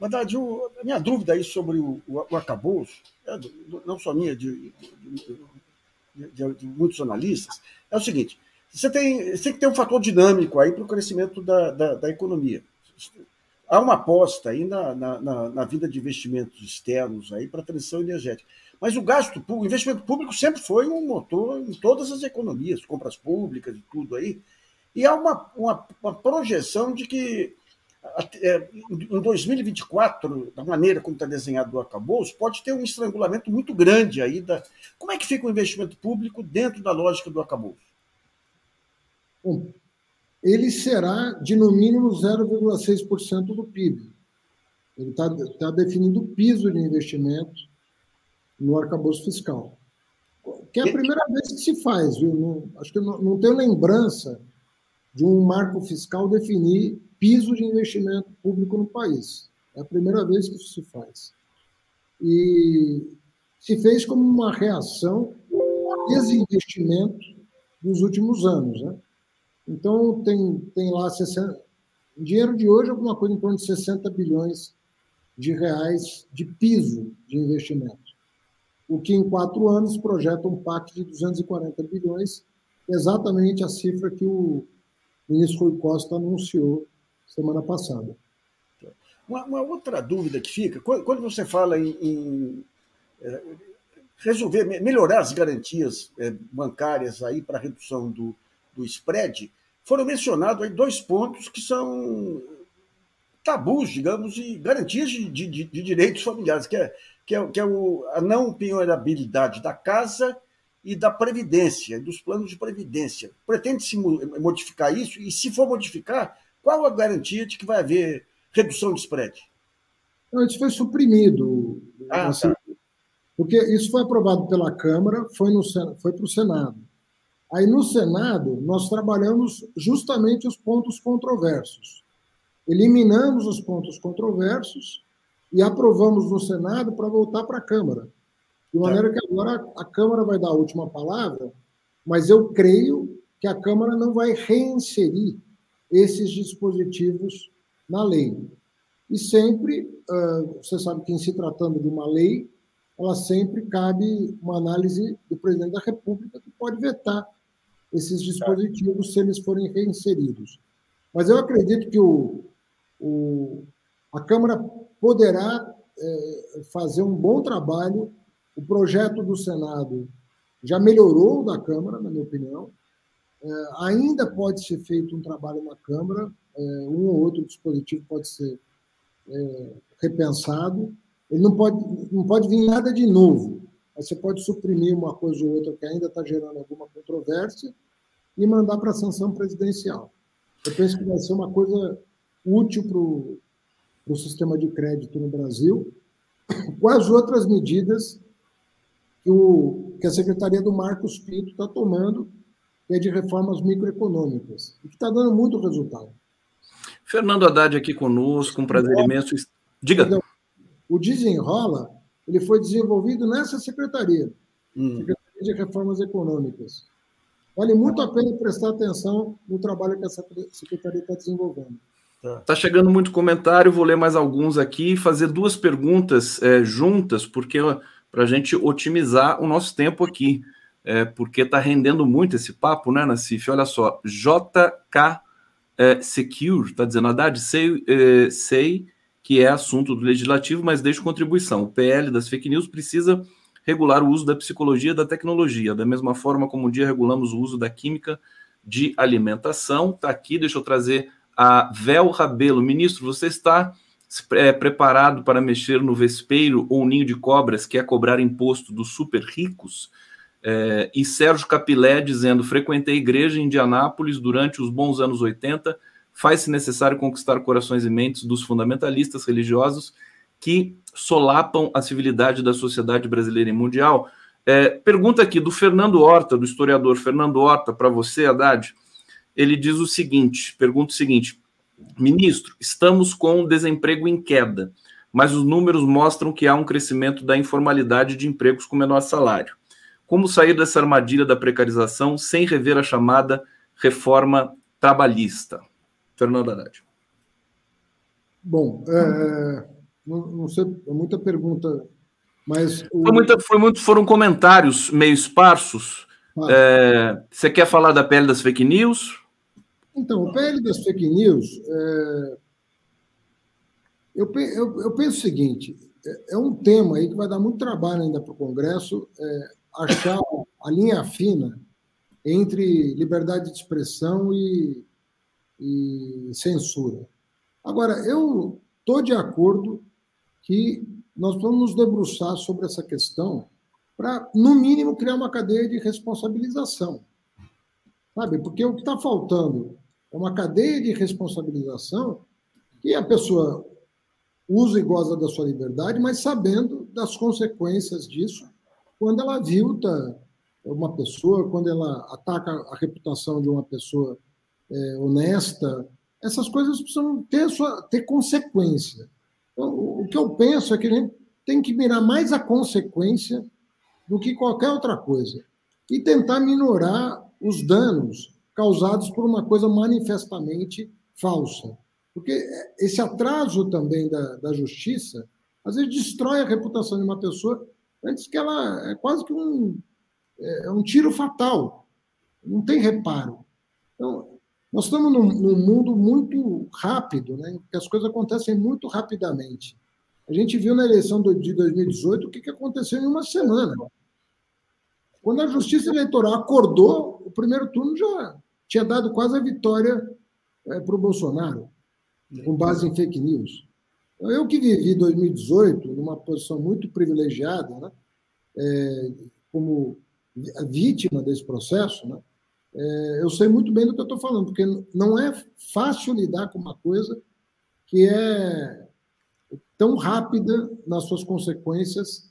Verdade, a minha dúvida aí sobre o, o, o acabouço, é, não só minha, de, de, de, de, muitos analistas, é o seguinte: você tem, você tem que ter um fator dinâmico aí para o crescimento da, da, da, economia. Há uma aposta aí na, na, na, na vida de investimentos externos aí para a transição energética. Mas o gasto público, o investimento público sempre foi um motor em todas as economias, compras públicas e tudo aí. E há uma, uma, uma projeção de que é, em 2024, da maneira como está desenhado o arcabouço, pode ter um estrangulamento muito grande aí. Da... Como é que fica o investimento público dentro da lógica do arcabouço? Ele será de no mínimo 0,6% do PIB. Ele está tá definindo o piso de investimento no arcabouço fiscal. Que é a primeira vez que se faz, viu? Não, acho que não, não tenho lembrança de um marco fiscal definir piso de investimento público no país. É a primeira vez que isso se faz. E se fez como uma reação ao desinvestimento dos últimos anos. Né? Então, tem, tem lá 60, dinheiro de hoje, alguma coisa em torno de 60 bilhões de reais de piso de investimento o que em quatro anos projeta um PAC de 240 bilhões, exatamente a cifra que o ministro Rui Costa anunciou semana passada. Uma, uma outra dúvida que fica, quando você fala em, em é, resolver, melhorar as garantias é, bancárias aí para redução do, do spread, foram mencionados dois pontos que são tabus, digamos, e garantias de, de, de direitos familiares, que é que é, que é o, a não penhorabilidade da casa e da previdência, dos planos de previdência. Pretende-se modificar isso? E, se for modificar, qual a garantia de que vai haver redução de spread? Não, isso foi suprimido. Ah, assim, tá. Porque isso foi aprovado pela Câmara, foi, no, foi para o Senado. Aí, no Senado, nós trabalhamos justamente os pontos controversos. Eliminamos os pontos controversos e aprovamos no Senado para voltar para a Câmara. De maneira que agora a Câmara vai dar a última palavra, mas eu creio que a Câmara não vai reinserir esses dispositivos na lei. E sempre, você sabe que em se tratando de uma lei, ela sempre cabe uma análise do presidente da República, que pode vetar esses dispositivos se eles forem reinseridos. Mas eu acredito que o, o, a Câmara poderá é, fazer um bom trabalho. O projeto do Senado já melhorou da Câmara, na minha opinião. É, ainda pode ser feito um trabalho na Câmara, é, um ou outro dispositivo pode ser é, repensado. Ele não pode, não pode vir nada de novo. Mas você pode suprimir uma coisa ou outra que ainda está gerando alguma controvérsia e mandar para a sanção presidencial. Eu penso que vai ser uma coisa útil para o sistema de crédito no Brasil. Quais outras medidas que, o, que a Secretaria do Marcos Pinto está tomando, que é de reformas microeconômicas, e que está dando muito resultado. Fernando Haddad aqui conosco, um prazer imenso. Diga. O Desenrola ele foi desenvolvido nessa secretaria, hum. Secretaria de Reformas Econômicas. Vale muito a pena prestar atenção no trabalho que essa secretaria está desenvolvendo. Está tá chegando muito comentário, vou ler mais alguns aqui e fazer duas perguntas é, juntas, porque para a gente otimizar o nosso tempo aqui, é, porque está rendendo muito esse papo, né, Nassif? Olha só, JK é, Secure está dizendo, Haddad, sei, é, sei que é assunto do legislativo, mas deixo contribuição. O PL das fake news precisa regular o uso da psicologia e da tecnologia, da mesma forma como um dia regulamos o uso da química de alimentação. Está aqui, deixa eu trazer a Vel Rabelo. Ministro, você está é, preparado para mexer no vespeiro ou ninho de cobras, que é cobrar imposto dos super ricos? É, e Sérgio Capilé dizendo: frequentei igreja em Indianápolis durante os bons anos 80. Faz-se necessário conquistar corações e mentes dos fundamentalistas religiosos que solapam a civilidade da sociedade brasileira e mundial. É, pergunta aqui do Fernando Horta, do historiador Fernando Horta, para você, Haddad. Ele diz o seguinte: pergunta o seguinte, ministro, estamos com desemprego em queda, mas os números mostram que há um crescimento da informalidade de empregos com menor salário. Como sair dessa armadilha da precarização sem rever a chamada reforma trabalhista? Fernando Haddad. Bom, é, não, não sei, é muita pergunta, mas. O... Foi muita, foi muito, foram comentários meio esparsos. Ah. É, você quer falar da pele das fake news? Então, o PL das fake news, é... eu, eu, eu, penso o seguinte: é, é, um tema aí que vai dar muito trabalho ainda para o Congresso é, achar a linha fina entre liberdade de expressão e, e censura. Agora, eu estou de acordo que nós vamos nos debruçar sobre essa questão para, no mínimo, criar uma cadeia de responsabilização. Sabe? Porque o que está faltando é uma cadeia de responsabilização que a pessoa usa e goza da sua liberdade, mas sabendo das consequências disso quando ela avilta uma pessoa, quando ela ataca a reputação de uma pessoa é, honesta. Essas coisas precisam ter, sua, ter consequência. O que eu penso é que a gente tem que mirar mais a consequência do que qualquer outra coisa e tentar minorar os danos causados por uma coisa manifestamente falsa. Porque esse atraso também da, da justiça, às vezes, destrói a reputação de uma pessoa antes que ela. É quase que um, é, é um tiro fatal. Não tem reparo. Então, nós estamos num, num, mundo muito rápido, né? porque as coisas acontecem muito rapidamente. A gente viu na eleição de 2018 o que aconteceu em uma semana. Quando a Justiça Eleitoral acordou, o primeiro turno já tinha dado quase a vitória é, para o Bolsonaro, com base em fake news. Então, eu que vivi 2018 numa posição muito privilegiada, né? É, como vítima desse processo, né? É, eu sei muito bem do que eu estou falando, porque não é fácil lidar com uma coisa que é tão rápida nas suas consequências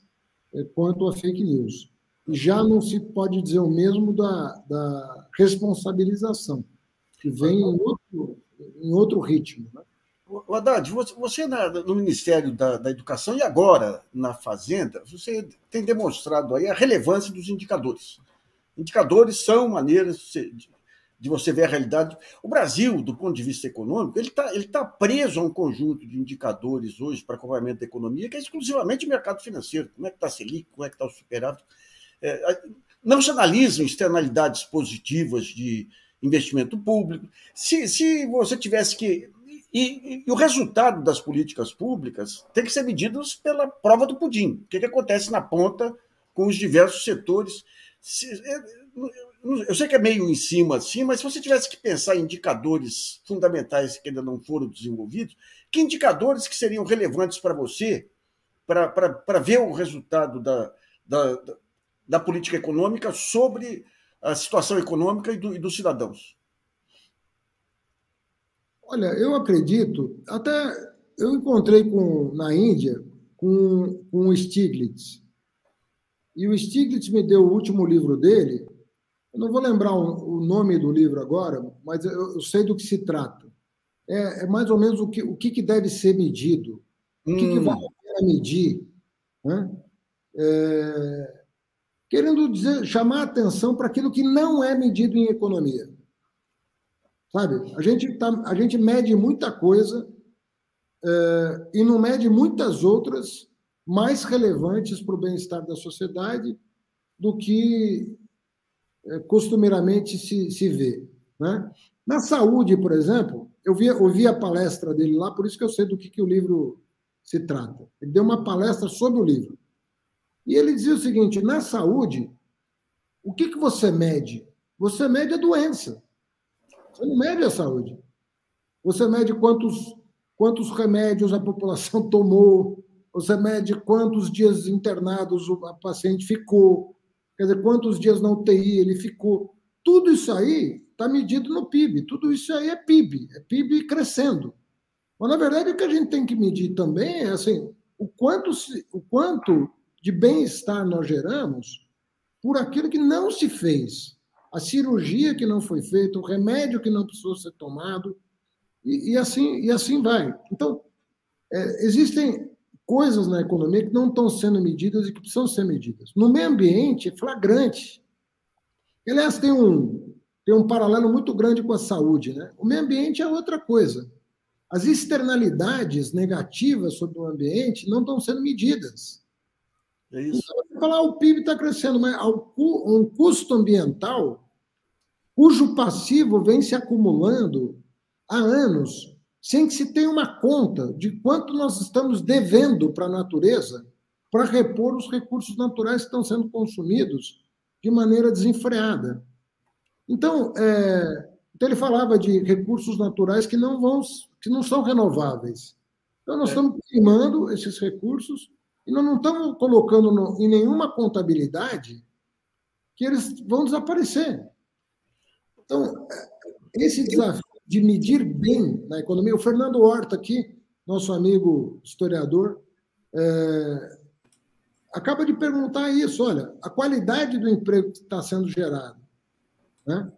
é, quanto a fake news. E já não se pode dizer o mesmo da, da responsabilização, que vem em outro, em outro ritmo. Né? O Haddad, você no Ministério da, da, Educação e agora na Fazenda, você tem demonstrado aí a relevância dos indicadores. Indicadores são maneiras de, você ver a realidade. O Brasil, do ponto de vista econômico, ele está ele tá preso a um conjunto de indicadores hoje para acompanhamento da economia, que é exclusivamente o mercado financeiro. Como é que está a Selic, como é que está o superávit. É, não se analisam externalidades positivas de investimento público. Se, se você tivesse que. E, e, o resultado das políticas públicas tem que ser medido pela prova do pudim. O que, que acontece na ponta com os diversos setores. Se, é, eu sei que é meio em cima assim, mas se você tivesse que pensar em indicadores fundamentais que ainda não foram desenvolvidos, que indicadores que seriam relevantes para você para ver o resultado da, da, da, política econômica sobre a situação econômica e, do, e dos cidadãos? Olha, eu acredito, até eu encontrei com, na Índia com, com o Stiglitz, e o Stiglitz me deu o último livro dele, eu não vou lembrar o, nome do livro agora, mas eu, sei do que se trata. É, é, mais ou menos o que, o que, deve ser medido, hum. o que, que hum. vale a pena medir. Né? É, querendo dizer, chamar atenção para aquilo que não é medido em economia. Sabe? A gente, tá, a gente mede muita coisa é, e não mede muitas outras mais relevantes para o bem-estar da sociedade do que é, costumeiramente se, se vê. Né? Na saúde, por exemplo, eu vi, ouvi a palestra dele lá, por isso que eu sei do que, que o livro se trata. Ele deu uma palestra sobre o livro. E ele dizia o seguinte: na saúde, o que, que você mede? Você mede a doença. Você não mede a saúde. Você mede quantos, quantos remédios a população tomou, você mede quantos dias internados o paciente ficou, Quer dizer, quantos dias na UTI ele ficou. Tudo isso aí está medido no PIB. Tudo isso aí é PIB, é PIB crescendo. Mas, na verdade, o que a gente tem que medir também é assim, o quanto, o quanto de bem-estar nós geramos por aquilo que não se fez. A cirurgia que não foi feita, o remédio que não precisou ser tomado, e, e assim, e assim vai. Então, é, existem coisas na economia que não estão sendo medidas e que precisam ser medidas. No meio ambiente, é flagrante. Aliás, tem um, tem um paralelo muito grande com a saúde. Né? O meio ambiente é outra coisa. As externalidades negativas sobre o ambiente não estão sendo medidas. É isso. Então, falar, ah, o PIB está crescendo, mas um custo ambiental cujo passivo vem se acumulando há anos sem que se tenha uma conta de quanto nós estamos devendo para a natureza para repor os recursos naturais que estão sendo consumidos de maneira desenfreada. Então, é, então ele falava de recursos naturais que não vão, que não são renováveis. Então nós é. estamos queimando esses recursos e nós não estamos colocando no, em nenhuma contabilidade que eles vão desaparecer. Então, é, esse desafio de medir bem na economia. O Fernando Horta, aqui, nosso amigo historiador, é, acaba de perguntar isso: olha, a qualidade do emprego que está sendo gerado. Né?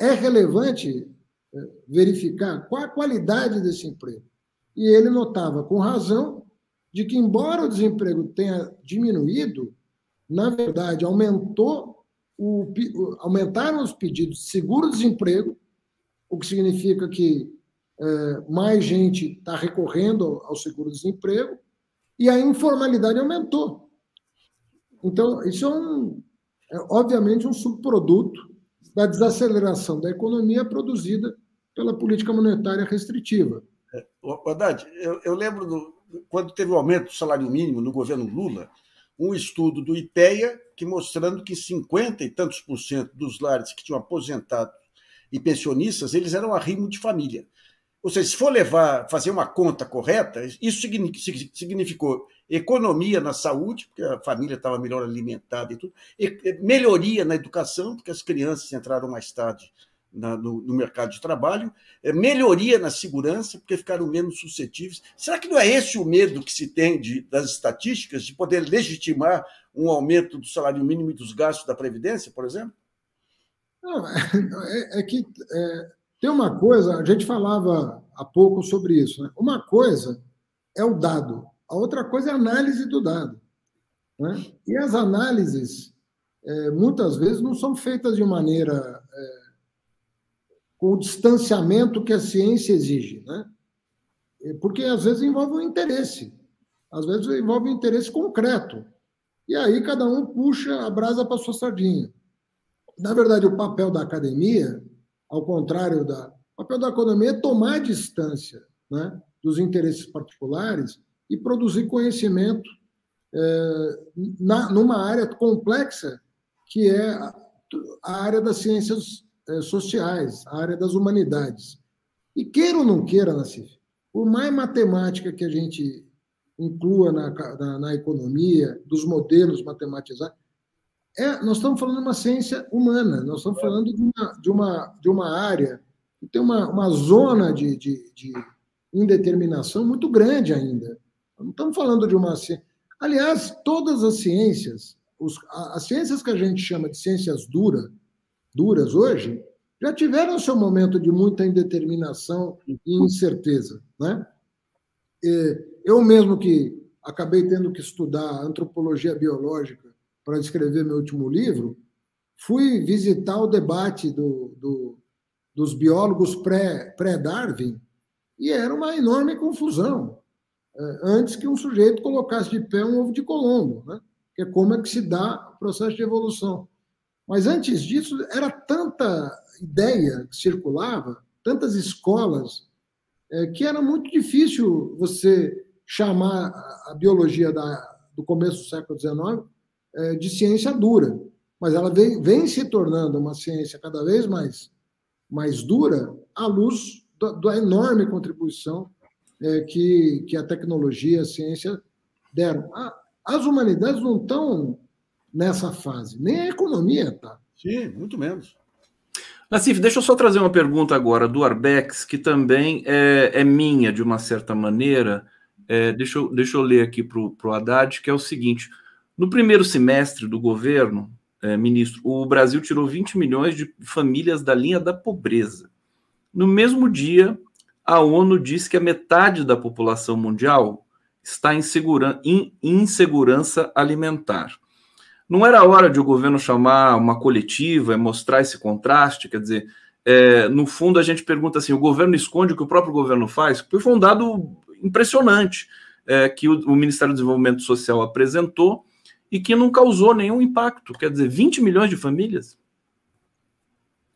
é relevante é, verificar qual a qualidade desse emprego. E ele notava, com razão, de que, embora o desemprego tenha diminuído, na verdade, aumentou o, aumentaram os pedidos de seguro-desemprego o que significa que é, mais gente está recorrendo ao seguro-desemprego e a informalidade aumentou. Então, isso é, um, é obviamente um subproduto da desaceleração da economia produzida pela política monetária restritiva. É, Haddad, eu, eu lembro do, quando teve o aumento do salário mínimo no governo Lula, um estudo do IPEA que mostrando que 50 e tantos por cento dos lares que tinham aposentado e pensionistas, eles eram arrimo de família. Ou seja, se for levar, fazer uma conta correta, isso significou economia na saúde, porque a família estava melhor alimentada e tudo, e melhoria na educação, porque as crianças entraram mais tarde na, no, no, mercado de trabalho, é, melhoria na segurança, porque ficaram menos suscetíveis. Será que não é esse o medo que se tem de, das estatísticas, de poder legitimar um aumento do salário mínimo e dos gastos da Previdência, por exemplo? Não, é, é que é, tem uma coisa, a gente falava há pouco sobre isso. Né? Uma coisa é o dado, a outra coisa é a análise do dado. Né? E as análises, é, muitas vezes, não são feitas de maneira é, com o distanciamento que a ciência exige, né? Porque às vezes envolve um interesse, às vezes envolve um interesse concreto. E aí cada um puxa a brasa para sua sardinha. Na verdade, o papel da academia, ao contrário da. O papel da economia é tomar distância né, dos interesses particulares e produzir conhecimento é, na, numa área complexa que é a, área das ciências é, sociais, a área das humanidades. E queira ou não queira, Nassif, por mais matemática que a gente inclua na, na, na economia, dos modelos matematizados, é, nós estamos falando de uma ciência humana, nós estamos falando de uma, de uma, de uma área que tem uma, uma zona de, de, de indeterminação muito grande ainda. Não estamos falando de uma ciência. Aliás, todas as ciências, os, as ciências que a gente chama de ciências dura, duras hoje, já tiveram seu momento de muita indeterminação e incerteza. Né? Eu mesmo que acabei tendo que estudar antropologia biológica para escrever meu último livro, fui visitar o debate do, do, dos biólogos pré-Darwin pré e era uma enorme confusão. É, antes que um sujeito colocasse de pé um ovo de Colombo, né? que é como é que se dá o processo de evolução. Mas antes disso, era tanta ideia que circulava, tantas escolas, é, que era muito difícil você chamar a biologia da, do começo do século XIX de ciência dura. Mas ela vem, vem se tornando uma ciência cada vez mais, mais dura à luz da, da enorme contribuição é, que, que a tecnologia, a ciência deram. As humanidades não estão nessa fase, nem a economia está. Sim, muito menos. Nassif, deixa eu só trazer uma pergunta agora do Arbex, que também é, é minha, de uma certa maneira. É, deixa, eu, deixa eu ler aqui para o Haddad, que é o seguinte: no primeiro semestre do governo, é, ministro, o Brasil tirou 20 milhões de famílias da linha da pobreza. No mesmo dia, a ONU diz que a metade da população mundial está em, em insegurança alimentar. Não era hora de o governo chamar uma coletiva e mostrar esse contraste? Quer dizer, é, no fundo a gente pergunta assim: o governo esconde o que o próprio governo faz? Porque foi um dado impressionante é, que o, o Ministério do Desenvolvimento Social apresentou e que não causou nenhum impacto. Quer dizer, 20 milhões de famílias?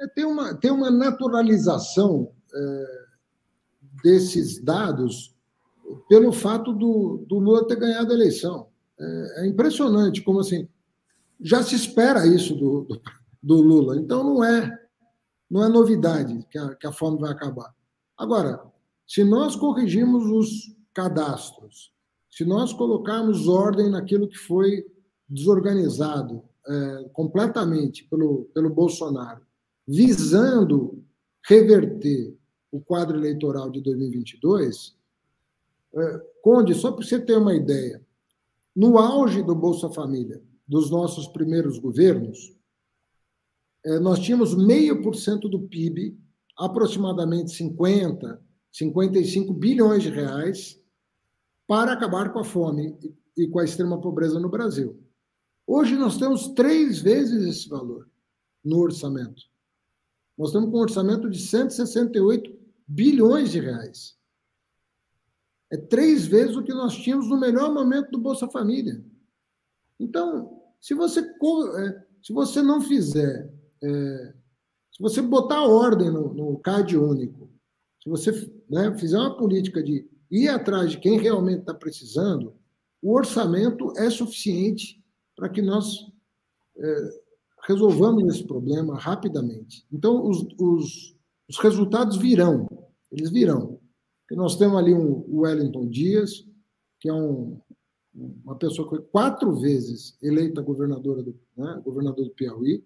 É, tem, uma, tem uma naturalização é, desses dados pelo fato do, do Lula ter ganhado a eleição. É, é, impressionante como assim já se espera isso do, do, do, Lula. Então não é não é novidade que a, que a fome vai acabar. Agora, se nós corrigirmos os cadastros, se nós colocarmos ordem naquilo que foi desorganizado é, completamente pelo, pelo Bolsonaro, visando reverter o quadro eleitoral de 2022, é, Conde, só para você ter uma ideia, no auge do Bolsa Família, dos nossos primeiros governos, é, nós tínhamos meio por cento do PIB, aproximadamente 50, 55 bilhões de reais, para acabar com a fome e com a extrema pobreza no Brasil. Hoje nós temos três vezes esse valor no orçamento. Nós estamos com um orçamento de 168 bilhões de reais. É três vezes o que nós tínhamos no melhor momento do Bolsa Família. Então, se você, é, se você não fizer, é, se você botar ordem no, no CAD único, se você né, fizer uma política de ir atrás de quem realmente está precisando, o orçamento é suficiente para que nós é, resolvamos esse problema rapidamente. Então, os, os, os resultados virão, eles virão. Porque nós temos ali um Wellington Dias, que é um, uma pessoa que foi quatro vezes eleita governadora do, né, governador do Piauí,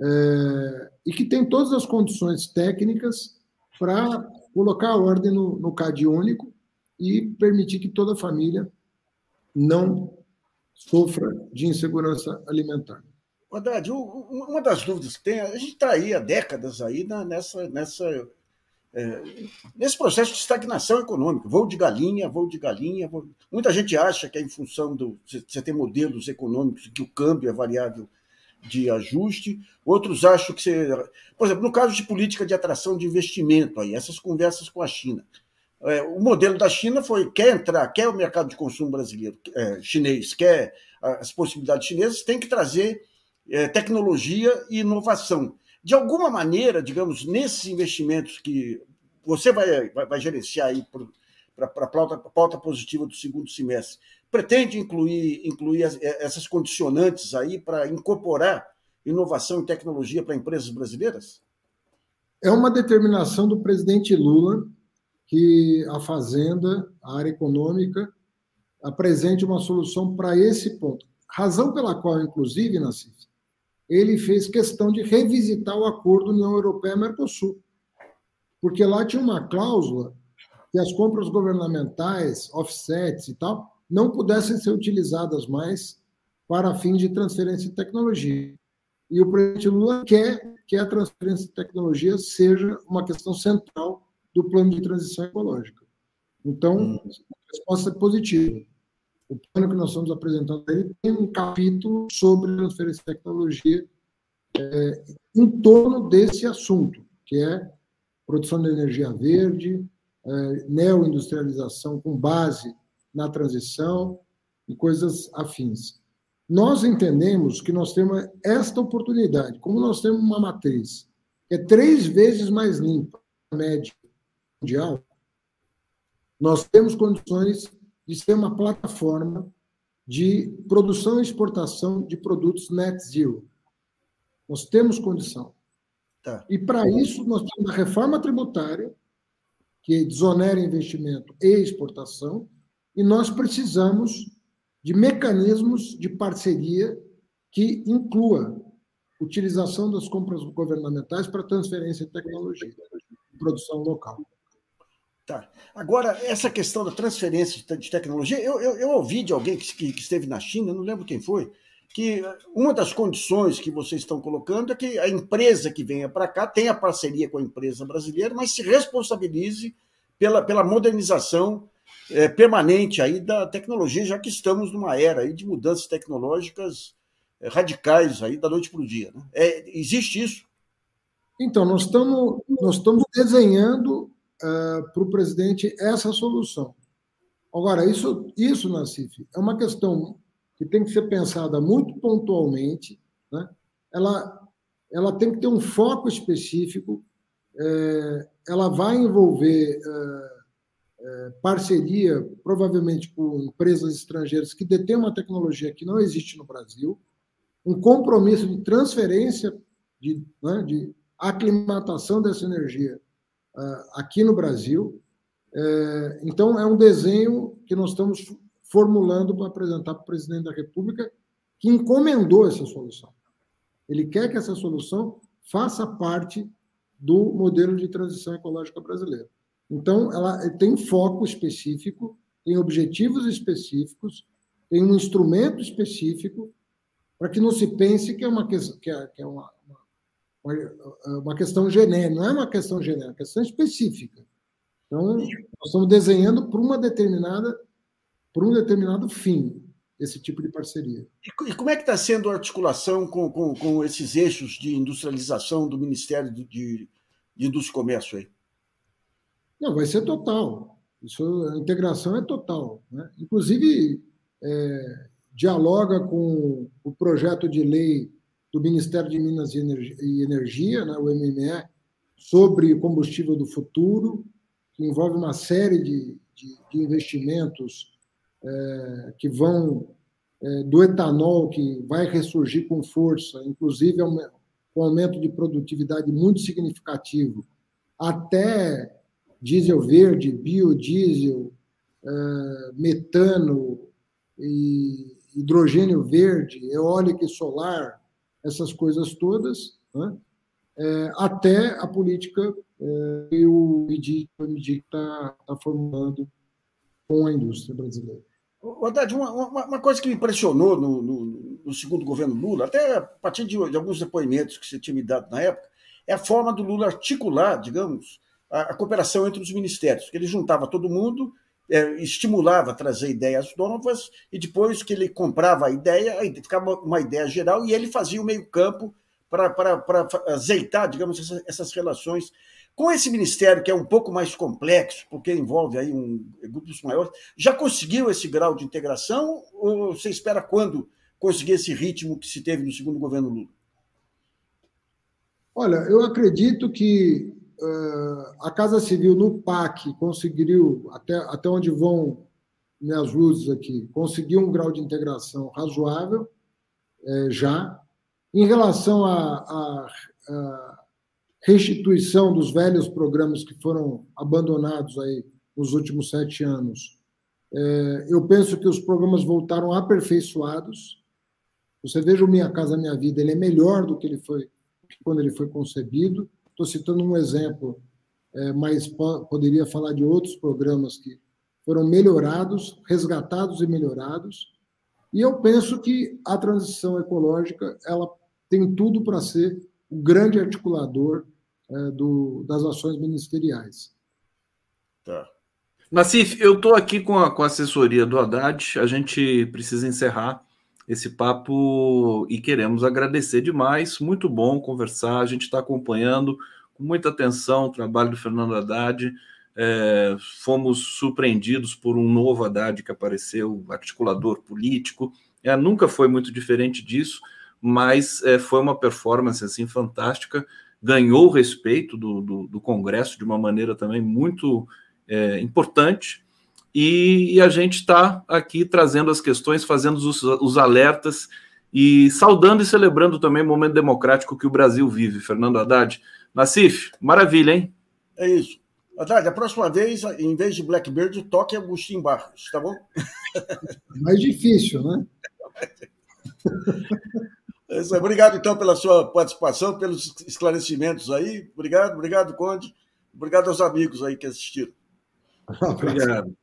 é, e que tem todas as condições técnicas para colocar ordem no, no CAD único e permitir que toda a família não sofra de insegurança alimentar. Haddad, uma das dúvidas que tem, a gente está aí há décadas aí nessa, nessa, é, nesse processo de estagnação econômica, voo de galinha, voo de galinha. Voo... Muita gente acha que é em função do. Você tem modelos econômicos que o câmbio é variável de ajuste, outros acham que você. Por exemplo, no caso de política de atração de investimento, aí, essas conversas com a China. É, o modelo da China foi: quer entrar, quer o mercado de consumo brasileiro, é, chinês, quer as possibilidades chinesas, tem que trazer é, tecnologia e inovação. De alguma maneira, digamos, nesses investimentos que você vai, vai, vai gerenciar aí para a pauta, pauta positiva do segundo semestre, pretende incluir, incluir é, essas condicionantes aí para incorporar inovação e tecnologia para empresas brasileiras? É uma determinação do presidente Lula que a Fazenda, a área econômica, apresente uma solução para esse ponto. Razão pela qual, inclusive, Nassif, ele fez questão de revisitar o acordo União Europeia-Mercosul, porque lá tinha uma cláusula que as compras governamentais, offsets e tal, não pudessem ser utilizadas mais para fins de transferência de tecnologia. E o presidente Lula quer que a transferência de tecnologia seja uma questão central do plano de transição ecológica. Então, hum. a resposta é positiva. O plano que nós estamos apresentando ele tem um capítulo sobre transferência de tecnologia é, em torno desse assunto, que é produção de energia verde, é, neoindustrialização com base na transição e coisas afins. Nós entendemos que nós temos esta oportunidade, como nós temos uma matriz que é três vezes mais limpa, média mundial, nós temos condições de ser uma plataforma de produção e exportação de produtos net zero. Nós temos condição. Tá. E para isso, nós temos a reforma tributária, que desonera investimento e exportação, e nós precisamos de mecanismos de parceria que inclua utilização das compras governamentais para transferência de tecnologia, produção local. Tá. Agora, essa questão da transferência de tecnologia, eu, eu, eu ouvi de alguém que, que, esteve na China, não lembro quem foi, que uma das condições que vocês estão colocando é que a empresa que venha para cá tenha parceria com a empresa brasileira, mas se responsabilize pela, pela modernização é, permanente aí da tecnologia, já que estamos numa era aí de mudanças tecnológicas é, radicais aí da noite para o dia. Né? É, existe isso? Então, nós estamos, nós estamos desenhando uh, para o presidente essa solução. Agora, isso, isso, Nassif, é uma questão que tem que ser pensada muito pontualmente, né? ela, ela tem que ter um foco específico, é, ela vai envolver é, é, parceria, provavelmente com empresas estrangeiras que detêm uma tecnologia que não existe no Brasil, um compromisso de transferência, de, né, de aclimatação dessa energia aqui no Brasil. É, então, é um desenho que nós estamos formulando para apresentar para o presidente da República, que encomendou essa solução. Ele quer que essa solução faça parte do modelo de transição ecológica brasileiro. Então, ela tem foco específico, tem objetivos específicos, tem um instrumento específico, para que não se pense que é uma, é, que é uma, uma, uma questão genérica, não é uma questão genérica, é uma questão específica. Então, nós estamos desenhando para uma determinada, para um determinado fim esse tipo de parceria. E como é que está sendo a articulação com, com, com, esses eixos de industrialização do Ministério de, de Indústria e Comércio aí? Não, vai ser total. Isso, a integração é total. Né? Inclusive, é, dialoga com o projeto de lei do Ministério de Minas e Energia, né, o MME, sobre combustível do futuro, que envolve uma série de, de, de investimentos é, que vão é, do etanol, que vai ressurgir com força, inclusive com aumento de produtividade muito significativo, até diesel verde, biodiesel, uh, metano, e hidrogênio verde, eólica e solar, essas coisas todas, né? é, até a política é, que o MIDIC está tá formulando com a indústria brasileira. Haddad, uma, uma, uma, coisa que me impressionou no, no, no, segundo governo Lula, até a partir de, de, alguns depoimentos que você tinha me dado na época, é a forma do Lula articular, digamos, a, a cooperação entre os ministérios, que ele juntava todo mundo, estimulava a trazer ideias novas, e depois que ele comprava a ideia, ficava uma ideia geral, e ele fazia o meio-campo para azeitar, digamos, essas, essas, relações. Com esse ministério, que é um pouco mais complexo, porque envolve aí um, grupos maiores, já conseguiu esse grau de integração, ou você espera quando conseguir esse ritmo que se teve no segundo governo Lula? Olha, eu acredito que a Casa Civil no PAC conseguiu, até, até onde vão minhas luzes aqui, conseguiu um grau de integração razoável é, já. Em relação à restituição dos velhos programas que foram abandonados aí nos últimos sete anos, é, eu penso que os programas voltaram aperfeiçoados. Você veja o Minha Casa Minha Vida, ele é melhor do que ele foi quando ele foi concebido. Estou citando um exemplo, é, mas po poderia falar de outros programas que foram melhorados, resgatados e melhorados. E eu penso que a transição ecológica ela tem tudo para ser o grande articulador é, do, das ações ministeriais. Tá. Nassif, eu estou aqui com a, com a assessoria do Haddad, a gente precisa encerrar esse papo e queremos agradecer demais. Muito bom conversar. A gente está acompanhando com muita atenção o trabalho do Fernando Haddad. É, fomos surpreendidos por um novo Haddad que apareceu, articulador político. É, nunca foi muito diferente disso, mas é, foi uma performance assim fantástica. Ganhou o respeito do, do, do Congresso de uma maneira também muito é, importante e, e a gente está aqui trazendo as questões, fazendo os, os alertas e saudando e celebrando também o momento democrático que o Brasil vive. Fernando Haddad. Nassif, maravilha, hein? É isso. Haddad, a próxima vez, em vez de Blackbird, toque Agostinho Barros, tá bom? Mais difícil, né? É Obrigado, então, pela sua participação, pelos esclarecimentos aí. Obrigado, obrigado, Conde. Obrigado aos amigos aí que assistiram. Obrigado.